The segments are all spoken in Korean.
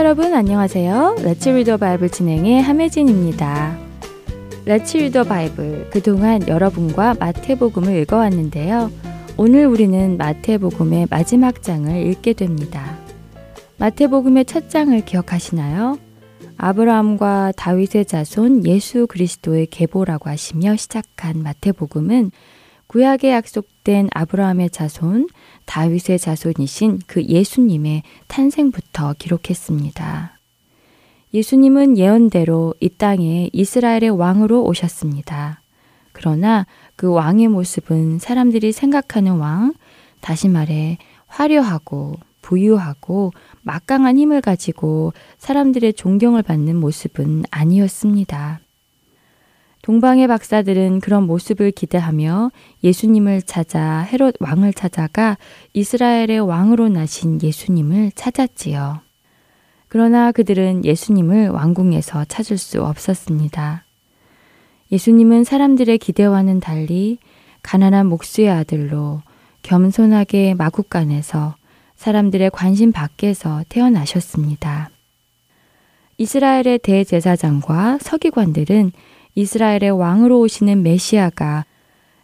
여러분 안녕하세요. Let's Read the Bible 진행의 함혜진입니다. Let's Read the Bible 그동안 여러분과 마태복음을 읽어왔는데요. 오늘 우리는 마태복음의 마지막 장을 읽게 됩니다. 마태복음의 첫 장을 기억하시나요? 아브라함과 다윗의 자손 예수 그리스도의 계보라고 하시며 시작한 마태복음은 구약에 약속된 아브라함의 자손, 다윗의 자손이신 그 예수님의 탄생부터 기록했습니다. 예수님은 예언대로 이 땅에 이스라엘의 왕으로 오셨습니다. 그러나 그 왕의 모습은 사람들이 생각하는 왕, 다시 말해 화려하고 부유하고 막강한 힘을 가지고 사람들의 존경을 받는 모습은 아니었습니다. 동방의 박사들은 그런 모습을 기대하며 예수님을 찾아 헤롯 왕을 찾아가 이스라엘의 왕으로 나신 예수님을 찾았지요. 그러나 그들은 예수님을 왕궁에서 찾을 수 없었습니다. 예수님은 사람들의 기대와는 달리 가난한 목수의 아들로 겸손하게 마국간에서 사람들의 관심 밖에서 태어나셨습니다. 이스라엘의 대제사장과 서기관들은 이스라엘의 왕으로 오시는 메시아가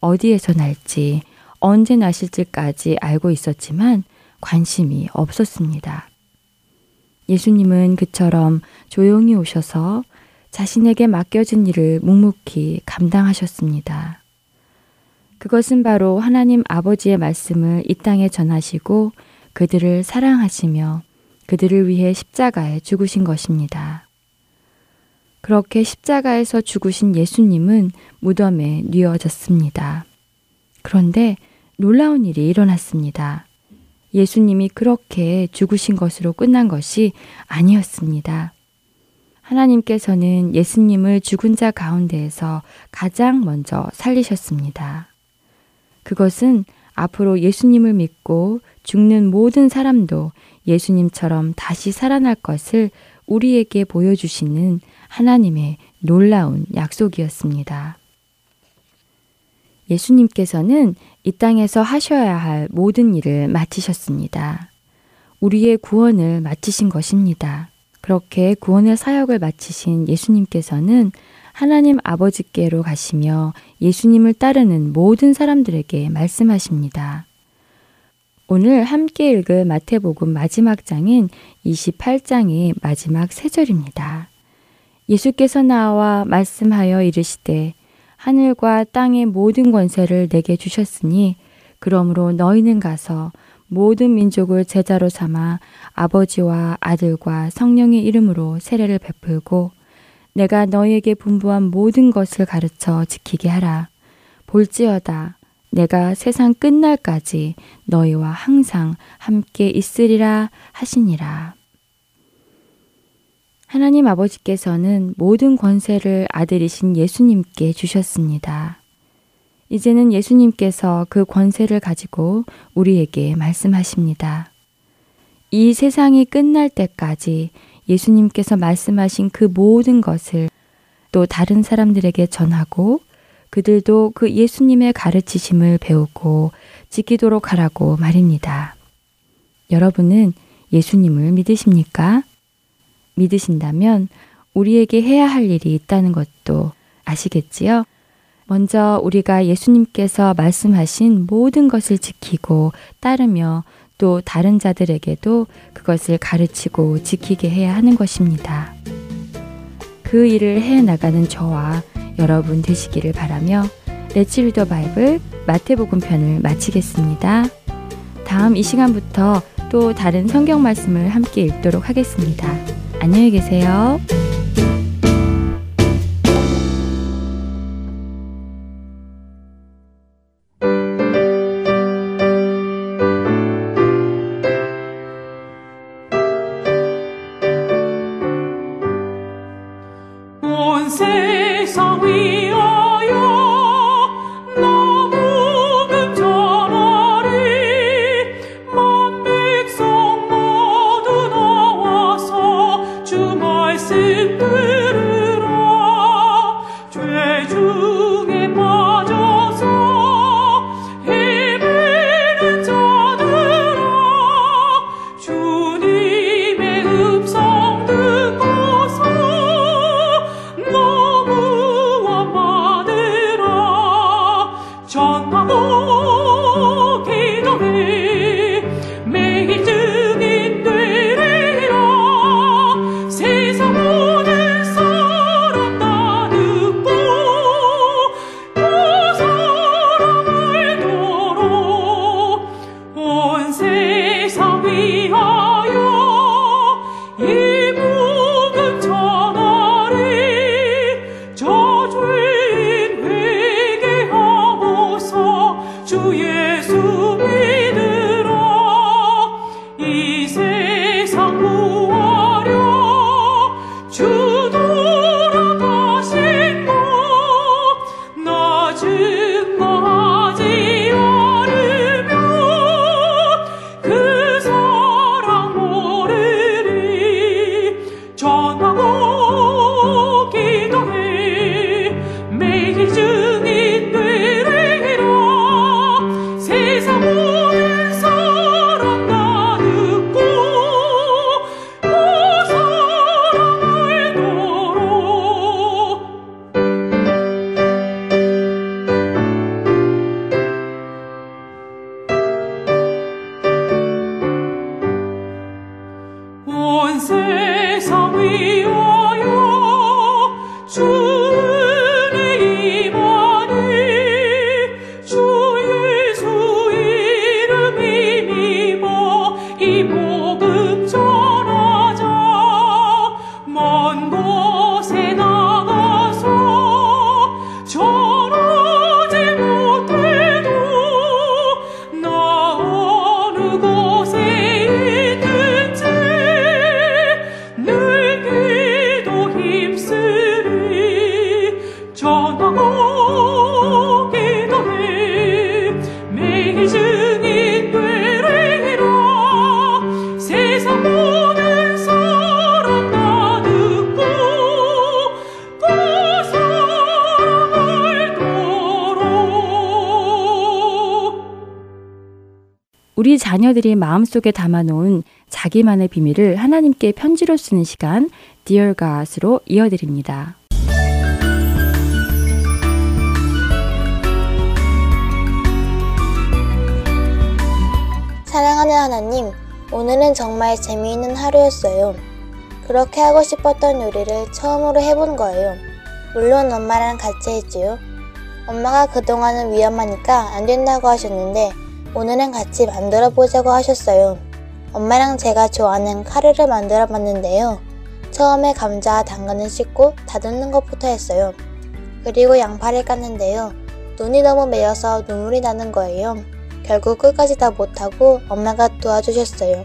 어디에서 날지 언제 나실지까지 알고 있었지만 관심이 없었습니다. 예수님은 그처럼 조용히 오셔서 자신에게 맡겨진 일을 묵묵히 감당하셨습니다. 그것은 바로 하나님 아버지의 말씀을 이 땅에 전하시고 그들을 사랑하시며 그들을 위해 십자가에 죽으신 것입니다. 그렇게 십자가에서 죽으신 예수님은 무덤에 뉘어졌습니다. 그런데 놀라운 일이 일어났습니다. 예수님이 그렇게 죽으신 것으로 끝난 것이 아니었습니다. 하나님께서는 예수님을 죽은 자 가운데에서 가장 먼저 살리셨습니다. 그것은 앞으로 예수님을 믿고 죽는 모든 사람도 예수님처럼 다시 살아날 것을 우리에게 보여주시는 하나님의 놀라운 약속이었습니다. 예수님께서는 이 땅에서 하셔야 할 모든 일을 마치셨습니다. 우리의 구원을 마치신 것입니다. 그렇게 구원의 사역을 마치신 예수님께서는 하나님 아버지께로 가시며 예수님을 따르는 모든 사람들에게 말씀하십니다. 오늘 함께 읽을 마태복음 마지막 장인 28장의 마지막 세 절입니다. 예수께서 나와 말씀하여 이르시되 하늘과 땅의 모든 권세를 내게 주셨으니 그러므로 너희는 가서 모든 민족을 제자로 삼아 아버지와 아들과 성령의 이름으로 세례를 베풀고 내가 너희에게 분부한 모든 것을 가르쳐 지키게 하라. 볼지어다 내가 세상 끝날까지 너희와 항상 함께 있으리라 하시니라. 하나님 아버지께서는 모든 권세를 아들이신 예수님께 주셨습니다. 이제는 예수님께서 그 권세를 가지고 우리에게 말씀하십니다. 이 세상이 끝날 때까지 예수님께서 말씀하신 그 모든 것을 또 다른 사람들에게 전하고 그들도 그 예수님의 가르치심을 배우고 지키도록 하라고 말입니다. 여러분은 예수님을 믿으십니까? 믿으신다면 우리에게 해야 할 일이 있다는 것도 아시겠지요? 먼저 우리가 예수님께서 말씀하신 모든 것을 지키고 따르며 또 다른 자들에게도 그것을 가르치고 지키게 해야 하는 것입니다. 그 일을 해 나가는 저와 여러분 되시기를 바라며 레츠 리더 바이블 마태복음 편을 마치겠습니다. 다음 이 시간부터 또 다른 성경 말씀을 함께 읽도록 하겠습니다. 안녕히 계세요. 자녀들이 마음속에 담아놓은 자기만의 비밀을 하나님께 편지로 쓰는 시간 Dear God으로 이어드립니다. 사랑하는 하나님, 오늘은 정말 재미있는 하루였어요. 그렇게 하고 싶었던 요리를 처음으로 해본 거예요. 물론 엄마랑 같이 했지요. 엄마가 그동안은 위험하니까 안 된다고 하셨는데 오늘은 같이 만들어 보자고 하셨어요. 엄마랑 제가 좋아하는 카레를 만들어 봤는데요. 처음에 감자, 당근을 씻고 다듬는 것부터 했어요. 그리고 양파를 깠는데요. 눈이 너무 매여서 눈물이 나는 거예요. 결국 끝까지 다 못하고 엄마가 도와주셨어요.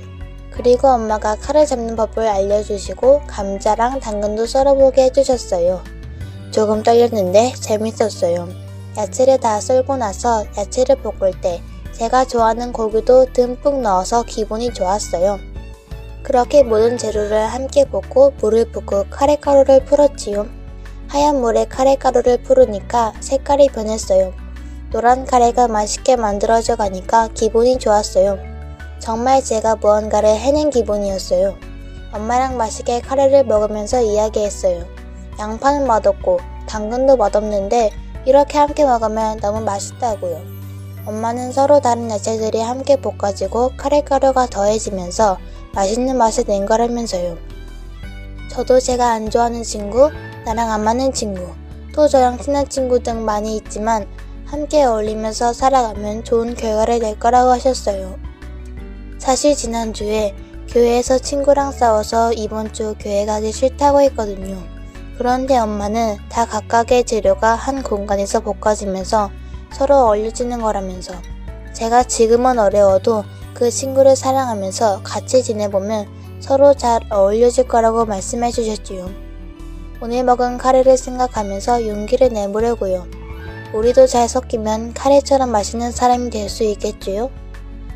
그리고 엄마가 칼을 잡는 법을 알려주시고 감자랑 당근도 썰어보게 해주셨어요. 조금 떨렸는데 재밌었어요. 야채를 다 썰고 나서 야채를 볶을 때 제가 좋아하는 고기도 듬뿍 넣어서 기분이 좋았어요. 그렇게 모든 재료를 함께 볶고 물을 붓고 카레가루를 풀었지요. 하얀 물에 카레가루를 풀으니까 색깔이 변했어요. 노란 카레가 맛있게 만들어져 가니까 기분이 좋았어요. 정말 제가 무언가를 해낸 기분이었어요. 엄마랑 맛있게 카레를 먹으면서 이야기했어요. 양파는 맛없고 당근도 맛없는데 이렇게 함께 먹으면 너무 맛있다고요. 엄마는 서로 다른 야채들이 함께 볶아지고 카레가루가 더해지면서 맛있는 맛을 낸 거라면서요. 저도 제가 안 좋아하는 친구, 나랑 안 맞는 친구, 또 저랑 친한 친구 등 많이 있지만 함께 어울리면서 살아가면 좋은 결과를 낼 거라고 하셨어요. 사실 지난주에 교회에서 친구랑 싸워서 이번 주 교회 가기 싫다고 했거든요. 그런데 엄마는 다 각각의 재료가 한 공간에서 볶아지면서 서로 어울려지는 거라면서 제가 지금은 어려워도 그 친구를 사랑하면서 같이 지내보면 서로 잘 어울려질 거라고 말씀해 주셨지요. 오늘 먹은 카레를 생각하면서 용기를 내보려고요. 우리도 잘 섞이면 카레처럼 맛있는 사람이 될 수 있겠지요?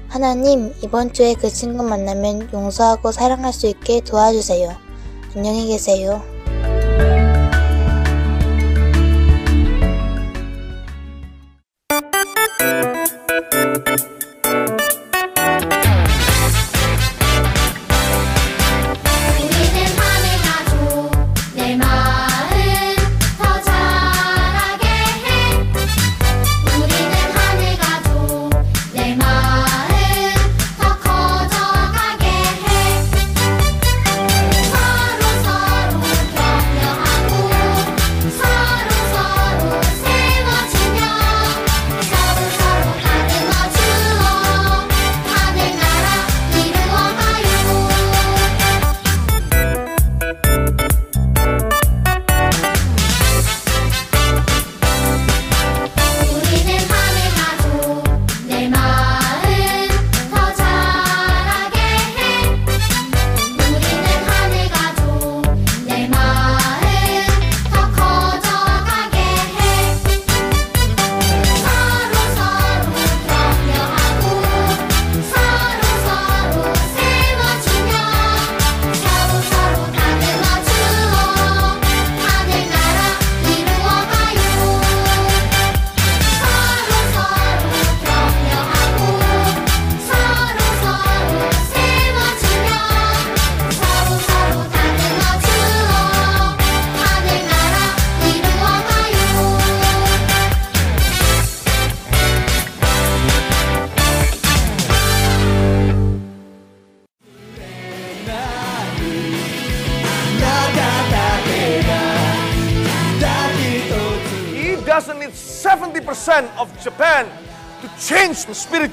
하나님, 이번 주에 그 친구 만나면 용서하고 사랑할 수 있게 도와주세요. 안녕히 계세요.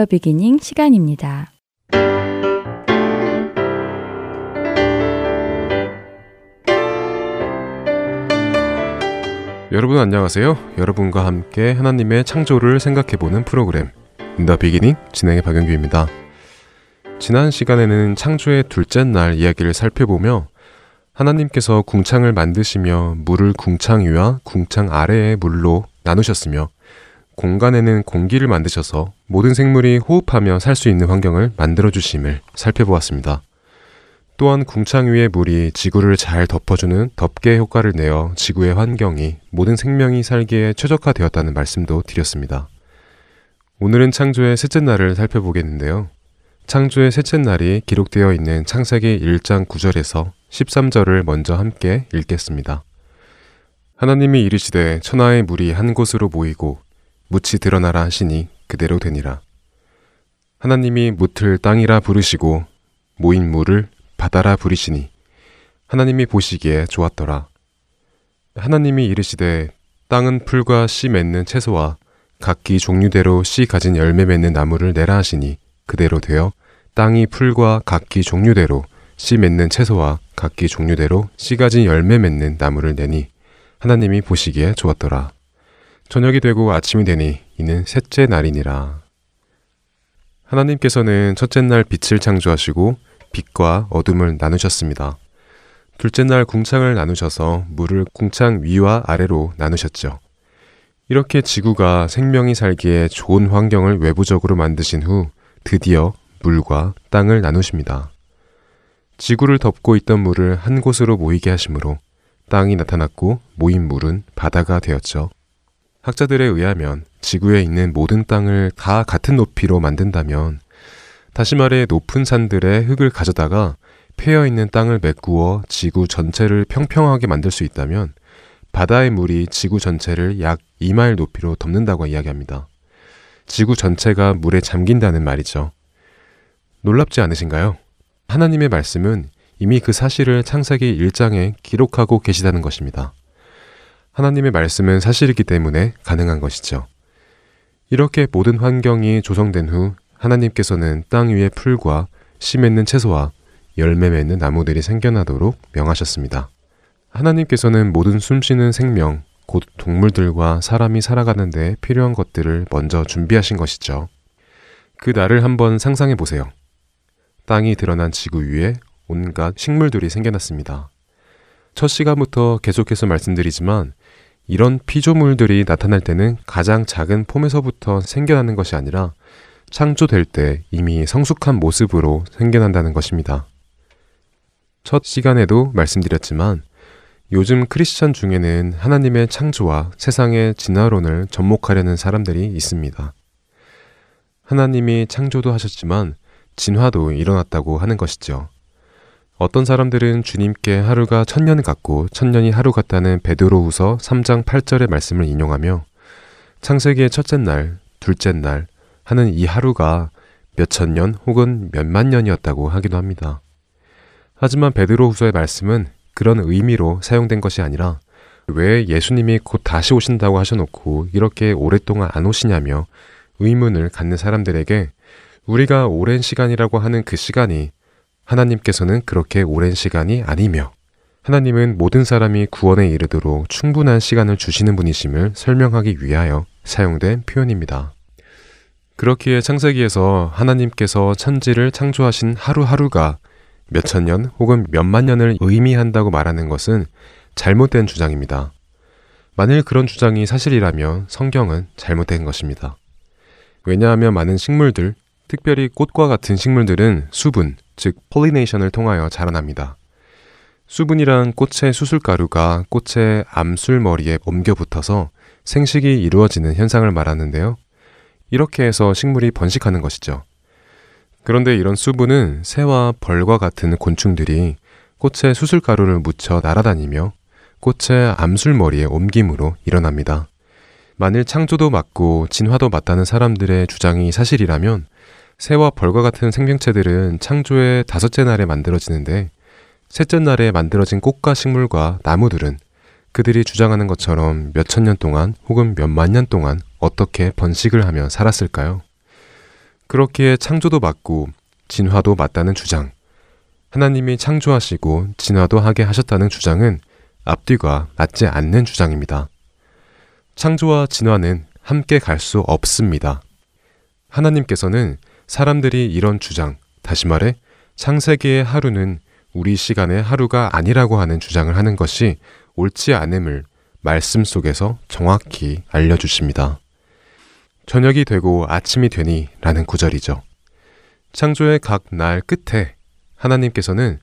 the Beginning 시간입니다. 여러분 안녕하세요. 여러분과 함께 하나님의 창조를 생각해보는 프로그램 In the Beginning 진행의 박영규입니다. 지난 시간에는 창조의 둘째 날 이야기를 살펴보며 하나님께서 궁창을 만드시며 물을 궁창 위와 궁창 아래의 물로 나누셨으며 공간에는 공기를 만드셔서 모든 생물이 호흡하며 살 수 있는 환경을 만들어 주심을 살펴보았습니다. 또한 궁창 위의 물이 지구를 잘 덮어주는 덮개 효과를 내어 지구의 환경이 모든 생명이 살기에 최적화되었다는 말씀도 드렸습니다. 오늘은 창조의 셋째 날을 살펴보겠는데요. 창조의 셋째 날이 기록되어 있는 창세기 1장 9절에서 13절을 먼저 함께 읽겠습니다. 하나님이 이르시되 천하의 물이 한 곳으로 모이고 묻이 드러나라 하시니 그대로 되니라. 하나님이 묻을 땅이라 부르시고 모인 물을 바다라 부르시니 하나님이 보시기에 좋았더라. 하나님이 이르시되 땅은 풀과 씨 맺는 채소와 각기 종류대로 씨 가진 열매 맺는 나무를 내라 하시니 그대로 되어 땅이 풀과 각기 종류대로 씨 맺는 채소와 각기 종류대로 씨 가진 열매 맺는 나무를 내니 하나님이 보시기에 좋았더라. 저녁이 되고 아침이 되니 이는 셋째 날이니라. 하나님께서는 첫째 날 빛을 창조하시고 빛과 어둠을 나누셨습니다. 둘째 날 궁창을 나누셔서 물을 궁창 위와 아래로 나누셨죠. 이렇게 지구가 생명이 살기에 좋은 환경을 외부적으로 만드신 후 드디어 물과 땅을 나누십니다. 지구를 덮고 있던 물을 한 곳으로 모이게 하심으로 땅이 나타났고 모인 물은 바다가 되었죠. 학자들에 의하면 지구에 있는 모든 땅을 다 같은 높이로 만든다면 다시 말해 높은 산들의 흙을 가져다가 패여 있는 땅을 메꾸어 지구 전체를 평평하게 만들 수 있다면 바다의 물이 지구 전체를 약 2마일 높이로 덮는다고 이야기합니다. 지구 전체가 물에 잠긴다는 말이죠. 놀랍지 않으신가요? 하나님의 말씀은 이미 그 사실을 창세기 1장에 기록하고 계시다는 것입니다. 하나님의 말씀은 사실이기 때문에 가능한 것이죠. 이렇게 모든 환경이 조성된 후 하나님께서는 땅 위의 풀과 씨 맺는 채소와 열매 맺는 나무들이 생겨나도록 명하셨습니다. 하나님께서는 모든 숨쉬는 생명, 곧 동물들과 사람이 살아가는 데 필요한 것들을 먼저 준비하신 것이죠. 그 날을 한번 상상해 보세요. 땅이 드러난 지구 위에 온갖 식물들이 생겨났습니다. 첫 시간부터 계속해서 말씀드리지만 이런 피조물들이 나타날 때는 가장 작은 폼에서부터 생겨나는 것이 아니라 창조될 때 이미 성숙한 모습으로 생겨난다는 것입니다. 첫 시간에도 말씀드렸지만 요즘 크리스천 중에는 하나님의 창조와 세상의 진화론을 접목하려는 사람들이 있습니다. 하나님이 창조도 하셨지만 진화도 일어났다고 하는 것이죠. 어떤 사람들은 주님께 하루가 천년 같고 천년이 하루 같다는 베드로후서 3장 8절의 말씀을 인용하며 창세기의 첫째 날, 둘째 날 하는 이 하루가 몇천 년 혹은 몇만 년이었다고 하기도 합니다. 하지만 베드로후서의 말씀은 그런 의미로 사용된 것이 아니라 왜 예수님이 곧 다시 오신다고 하셔놓고 이렇게 오랫동안 안 오시냐며 의문을 갖는 사람들에게 우리가 오랜 시간이라고 하는 그 시간이 하나님께서는 그렇게 오랜 시간이 아니며 하나님은 모든 사람이 구원에 이르도록 충분한 시간을 주시는 분이심을 설명하기 위하여 사용된 표현입니다. 그렇기에 창세기에서 하나님께서 천지를 창조하신 하루하루가 몇천 년 혹은 몇만 년을 의미한다고 말하는 것은 잘못된 주장입니다. 만일 그런 주장이 사실이라면 성경은 잘못된 것입니다. 왜냐하면 많은 식물들, 특별히 꽃과 같은 식물들은 수분, 즉 폴리네이션을 통하여 자라납니다. 수분이란 꽃의 수술가루가 꽃의 암술머리에 옮겨 붙어서 생식이 이루어지는 현상을 말하는데요. 이렇게 해서 식물이 번식하는 것이죠. 그런데 이런 수분은 새와 벌과 같은 곤충들이 꽃의 수술가루를 묻혀 날아다니며 꽃의 암술머리에 옮김으로 일어납니다. 만일 창조도 맞고 진화도 맞다는 사람들의 주장이 사실이라면 새와 벌과 같은 생명체들은 창조의 다섯째 날에 만들어지는데 셋째 날에 만들어진 꽃과 식물과 나무들은 그들이 주장하는 것처럼 몇천 년 동안 혹은 몇만 년 동안 어떻게 번식을 하며 살았을까요? 그렇기에 창조도 맞고 진화도 맞다는 주장, 하나님이 창조하시고 진화도 하게 하셨다는 주장은 앞뒤가 맞지 않는 주장입니다. 창조와 진화는 함께 갈 수 없습니다. 하나님께서는 사람들이 이런 주장, 다시 말해 창세기의 하루는 우리 시간의 하루가 아니라고 하는 주장을 하는 것이 옳지 않음을 말씀 속에서 정확히 알려주십니다. 저녁이 되고 아침이 되니 라는 구절이죠. 창조의 각 날 끝에 하나님께서는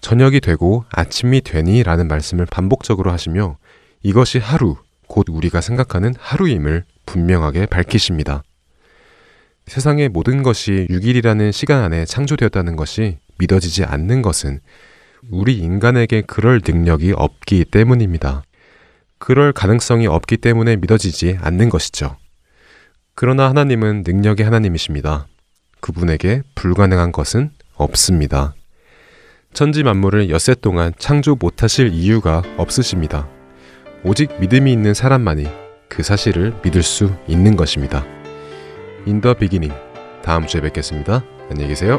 저녁이 되고 아침이 되니 라는 말씀을 반복적으로 하시며 이것이 하루, 곧 우리가 생각하는 하루임을 분명하게 밝히십니다. 세상의 모든 것이 6일이라는 시간 안에 창조되었다는 것이 믿어지지 않는 것은 우리 인간에게 그럴 능력이 없기 때문입니다. 그럴 가능성이 없기 때문에 믿어지지 않는 것이죠. 그러나 하나님은 능력의 하나님이십니다. 그분에게 불가능한 것은 없습니다. 천지 만물을 엿새 동안 창조 못하실 이유가 없으십니다. 오직 믿음이 있는 사람만이 그 사실을 믿을 수 있는 것입니다. In the Beginning 다음 주에 뵙겠습니다. 안녕히 계세요.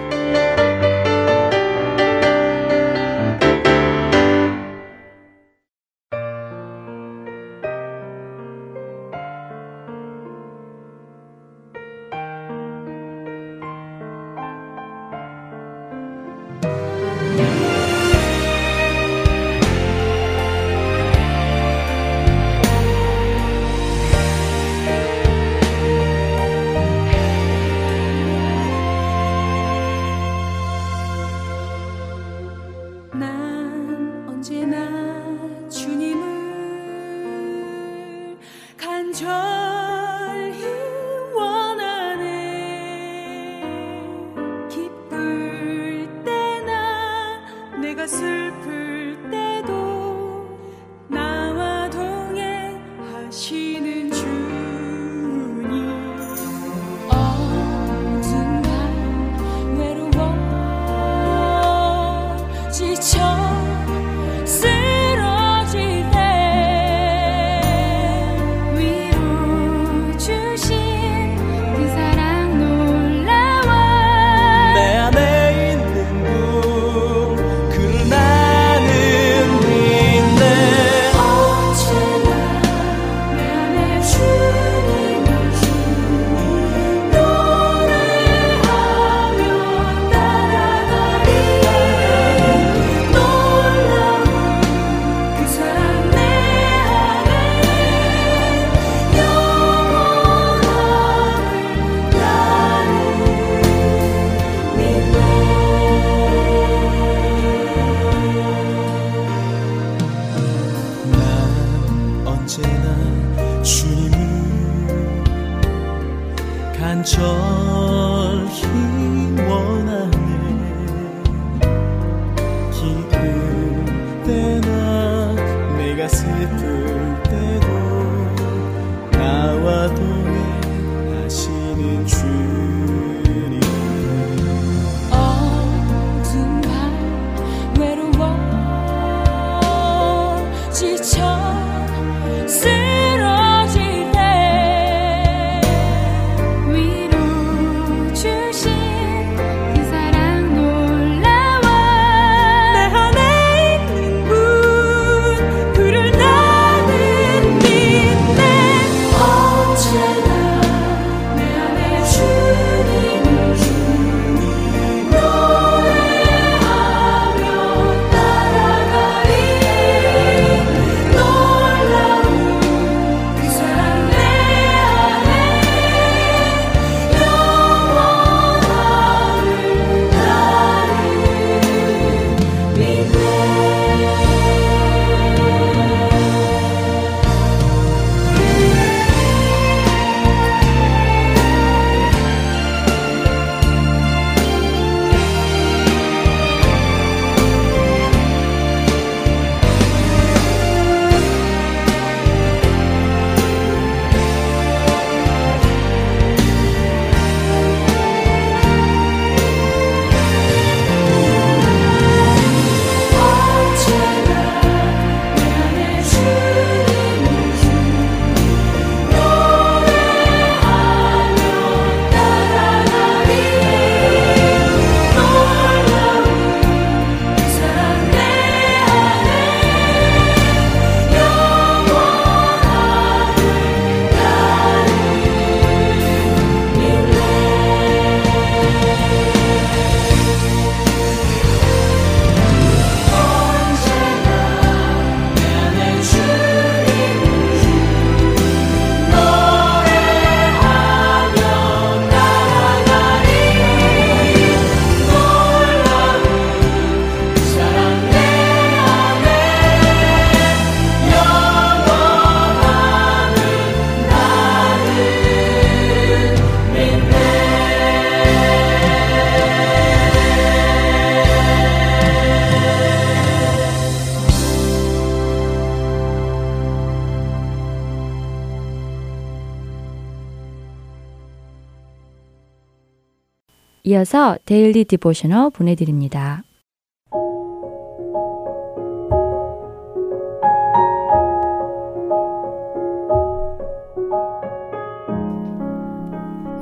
이어서 Daily Devotional 보내드립니다.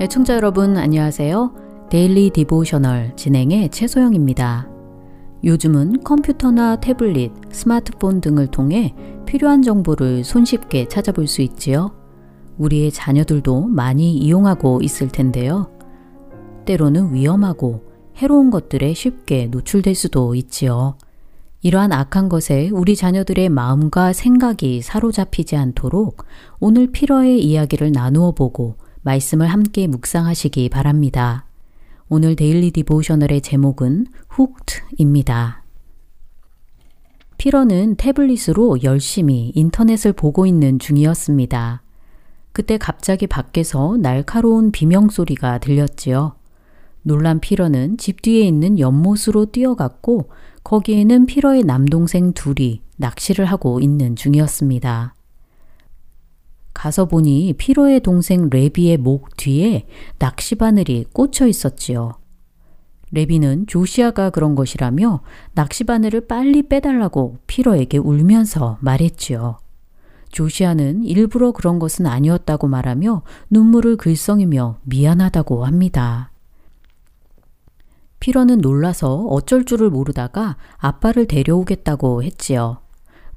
애청자 여러분 안녕하세요. Daily Devotional 진행의 최소영입니다. 요즘은 컴퓨터나 태블릿, 스마트폰 등을 통해 필요한 정보를 손쉽게 찾아볼 수 있지요. 우리의 자녀들도 많이 이용하고 있을 텐데요. 때로는 위험하고 해로운 것들에 쉽게 노출될 수도 있지요. 이러한 악한 것에 우리 자녀들의 마음과 생각이 사로잡히지 않도록 오늘 Peter의 이야기를 나누어 보고 말씀을 함께 묵상하시기 바랍니다. 오늘 Daily Devotional의 제목은 Hooked입니다. Peter는 태블릿으로 열심히 인터넷을 보고 있는 중이었습니다. 그때 갑자기 밖에서 날카로운 비명소리가 들렸지요. 놀란 피러는 집 뒤에 있는 연못으로 뛰어갔고 거기에는 피러의 남동생 둘이 낚시를 하고 있는 중이었습니다. 가서 보니 피로의 동생 레비의 목 뒤에 낚시 바늘이 꽂혀 있었지요. 레비는 조시아가 그런 것이라며 낚시 바늘을 빨리 빼달라고 피로에게 울면서 말했지요. 조시아는 일부러 그런 것은 아니었다고 말하며 눈물을 글썽이며 미안하다고 합니다. 피러는 놀라서 어쩔 줄을 모르다가 아빠를 데려오겠다고 했지요.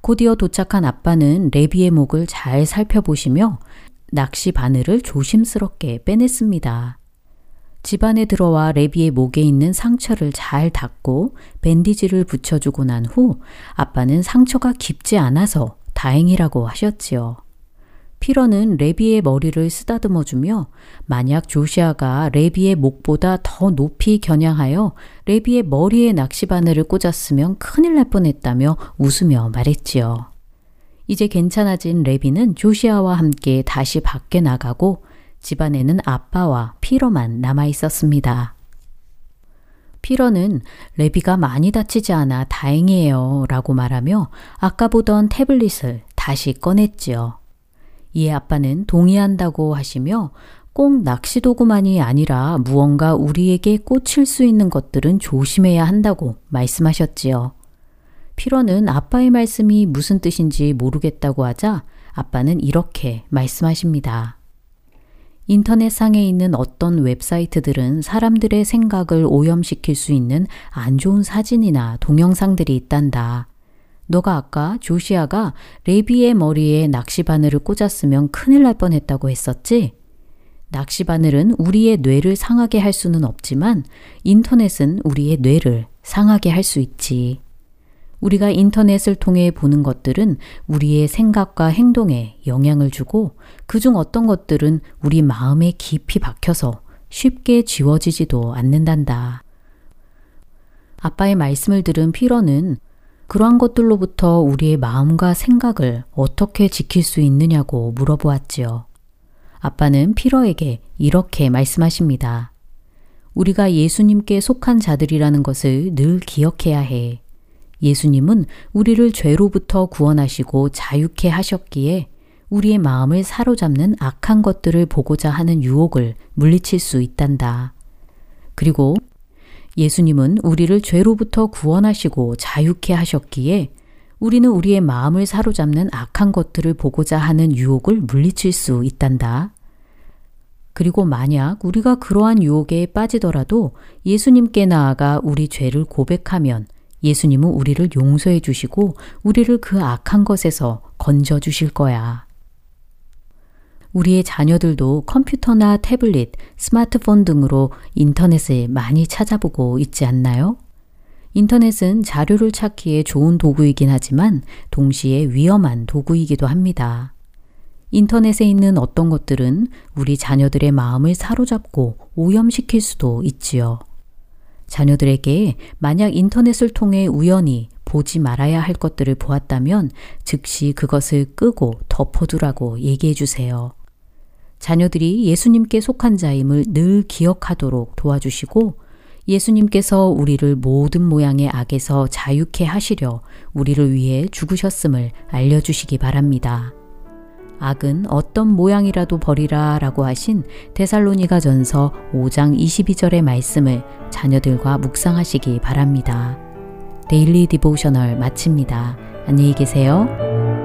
곧이어 도착한 아빠는 레비의 목을 잘 살펴보시며 낚시 바늘을 조심스럽게 빼냈습니다. 집 안에 들어와 레비의 목에 있는 상처를 잘 닦고 밴디지를 붙여주고 난 후 아빠는 상처가 깊지 않아서 다행이라고 하셨지요. 피러는 레비의 머리를 쓰다듬어 주며 만약 조시아가 레비의 목보다 더 높이 겨냥하여 레비의 머리에 낚시바늘을 꽂았으면 큰일 날 뻔했다며 웃으며 말했지요. 이제 괜찮아진 레비는 조시아와 함께 다시 밖에 나가고 집안에는 아빠와 피러만 남아 있었습니다. 피러는 레비가 많이 다치지 않아 다행이에요 라고 말하며 아까 보던 태블릿을 다시 꺼냈지요. 이에 아빠는 동의한다고 하시며 꼭 낚시도구만이 아니라 무언가 우리에게 꽂힐 수 있는 것들은 조심해야 한다고 말씀하셨지요. 피러는 아빠의 말씀이 무슨 뜻인지 모르겠다고 하자 아빠는 이렇게 말씀하십니다. 인터넷상에 있는 어떤 웹사이트들은 사람들의 생각을 오염시킬 수 있는 안 좋은 사진이나 동영상들이 있단다. 너가 아까 조시아가 레비의 머리에 낚시바늘을 꽂았으면 큰일 날 뻔했다고 했었지? 낚시바늘은 우리의 뇌를 상하게 할 수는 없지만 인터넷은 우리의 뇌를 상하게 할 수 있지. 우리가 인터넷을 통해 보는 것들은 우리의 생각과 행동에 영향을 주고 그중 어떤 것들은 우리 마음에 깊이 박혀서 쉽게 지워지지도 않는단다. 아빠의 말씀을 들은 피러는 그러한 것들로부터 우리의 마음과 생각을 어떻게 지킬 수 있느냐고 물어보았지요. 아빠는 피러에게 이렇게 말씀하십니다. 우리가 예수님께 속한 자들이라는 것을 늘 기억해야 해. 예수님은 우리를 죄로부터 구원하시고 자유케 하셨기에 우리의 마음을 사로잡는 악한 것들을 보고자 하는 유혹을 물리칠 수 있단다. 그리고 예수님은 우리를 죄로부터 구원하시고 자유케 하셨기에 우리는 우리의 마음을 사로잡는 악한 것들을 보고자 하는 유혹을 물리칠 수 있단다. 그리고 만약 우리가 그러한 유혹에 빠지더라도 예수님께 나아가 우리 죄를 고백하면 예수님은 우리를 용서해 주시고 우리를 그 악한 것에서 건져 주실 거야. 우리의 자녀들도 컴퓨터나 태블릿, 스마트폰 등으로 인터넷을 많이 찾아보고 있지 않나요? 인터넷은 자료를 찾기에 좋은 도구이긴 하지만 동시에 위험한 도구이기도 합니다. 인터넷에 있는 어떤 것들은 우리 자녀들의 마음을 사로잡고 오염시킬 수도 있지요. 자녀들에게 만약 인터넷을 통해 우연히 보지 말아야 할 것들을 보았다면 즉시 그것을 끄고 덮어두라고 얘기해 주세요. 자녀들이 예수님께 속한 자임을 늘 기억하도록 도와주시고 예수님께서 우리를 모든 모양의 악에서 자유케 하시려 우리를 위해 죽으셨음을 알려주시기 바랍니다. 악은 어떤 모양이라도 버리라 라고 하신 데살로니가 전서 5장 22절의 말씀을 자녀들과 묵상하시기 바랍니다. Daily Devotional 마칩니다. 안녕히 계세요.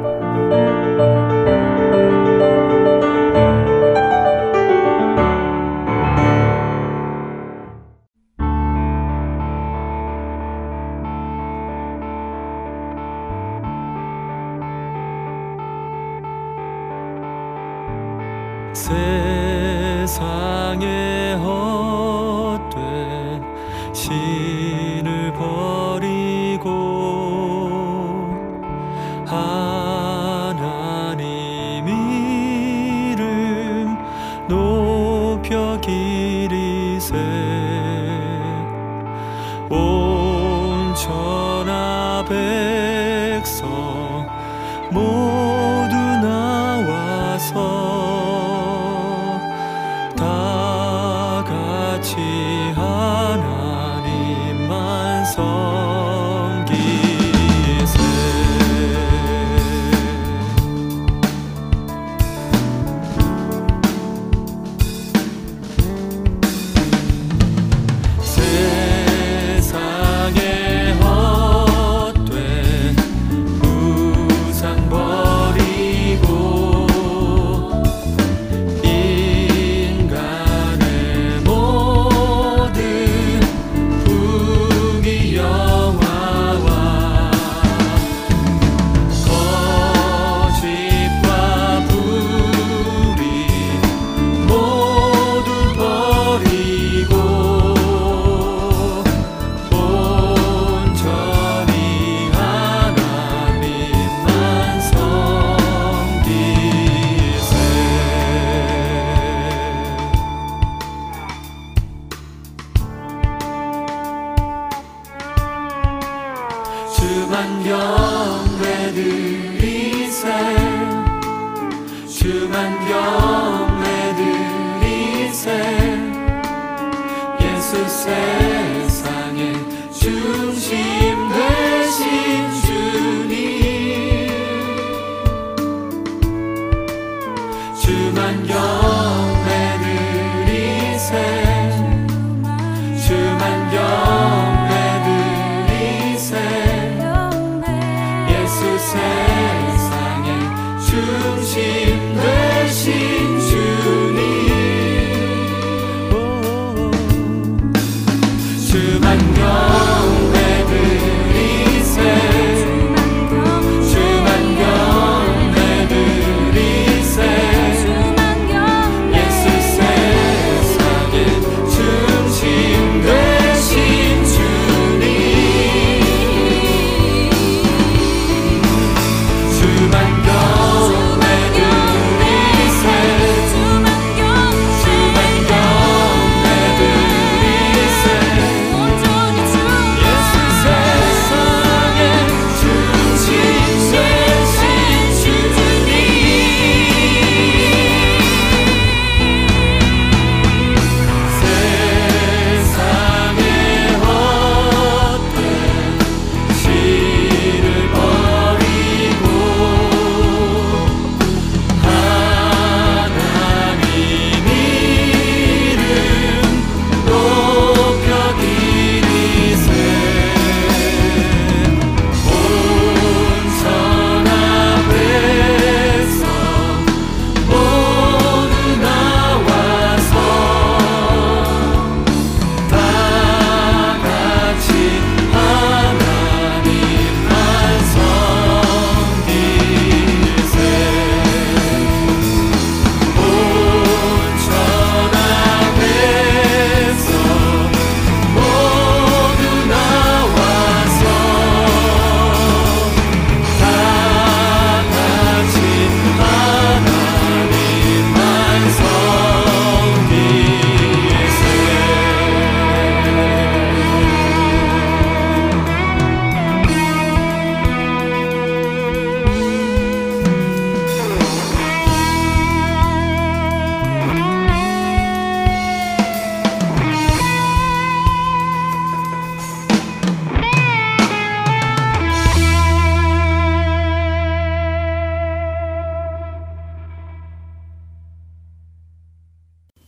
세상에 헛된 신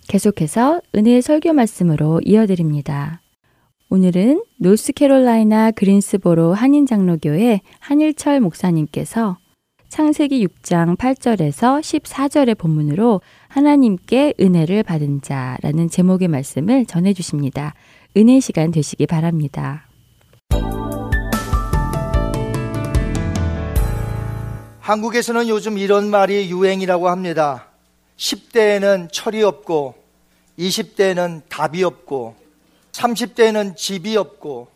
계속해서 은혜의 설교 말씀으로 이어드립니다. 오늘은 노스캐롤라이나 그린스보로 한인장로교회 한일철 목사님께서 창세기 6장 8절에서 14절의 본문으로 하나님께 은혜를 받은 자라는 제목의 말씀을 전해 주십니다. 은혜 시간 되시기 바랍니다. 한국에서는 요즘 이런 말이 유행이라고 합니다. 10대에는 철이 없고, 20대에는 답이 없고, 30대에는 집이 없고,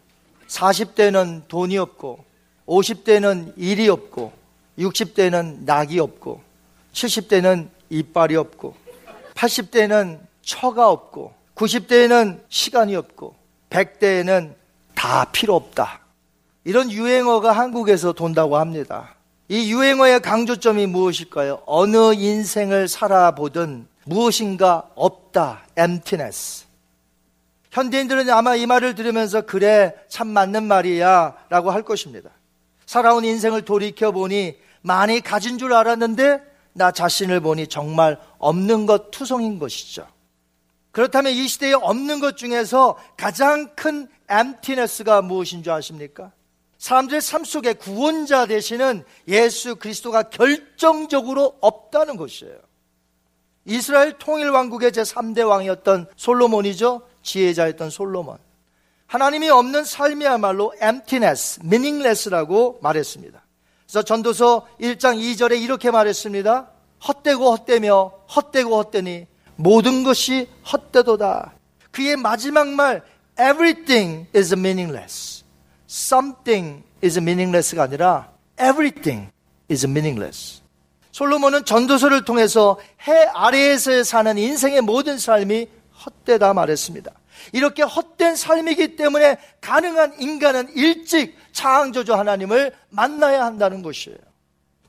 40대는 돈이 없고, 50대는 일이 없고, 60대는 낙이 없고, 70대는 이빨이 없고, 80대는 처가 없고, 90대에는 시간이 없고, 100대에는 다 필요 없다. 이런 유행어가 한국에서 돈다고 합니다. 이 유행어의 강조점이 무엇일까요? 어느 인생을 살아보든 무엇인가 없다. Emptiness. 현대인들은 아마 이 말을 들으면서 그래 참 맞는 말이야 라고 할 것입니다. 살아온 인생을 돌이켜 보니 많이 가진 줄 알았는데 나 자신을 보니 정말 없는 것 투성인 것이죠. 그렇다면 이 시대에 없는 것 중에서 가장 큰 emptiness가 무엇인 줄 아십니까? 사람들의 삶 속에 구원자 되시는 예수 그리스도가 결정적으로 없다는 것이에요. 이스라엘 통일 왕국의 제3대 왕이었던 솔로몬이죠. 지혜자였던 솔로몬. 하나님이 없는 삶이야말로 emptiness, meaningless라고 말했습니다. 그래서 전도서 1장 2절에 이렇게 말했습니다. 헛되고 헛되며 헛되고 헛되니 모든 것이 헛되도다. 그의 마지막 말 everything is meaningless. something is meaningless가 아니라 everything is meaningless. 솔로몬은 전도서를 통해서 해 아래에서 사는 인생의 모든 삶이 헛되다 말했습니다. 이렇게 헛된 삶이기 때문에 가능한 인간은 일찍 창조주 하나님을 만나야 한다는 것이에요.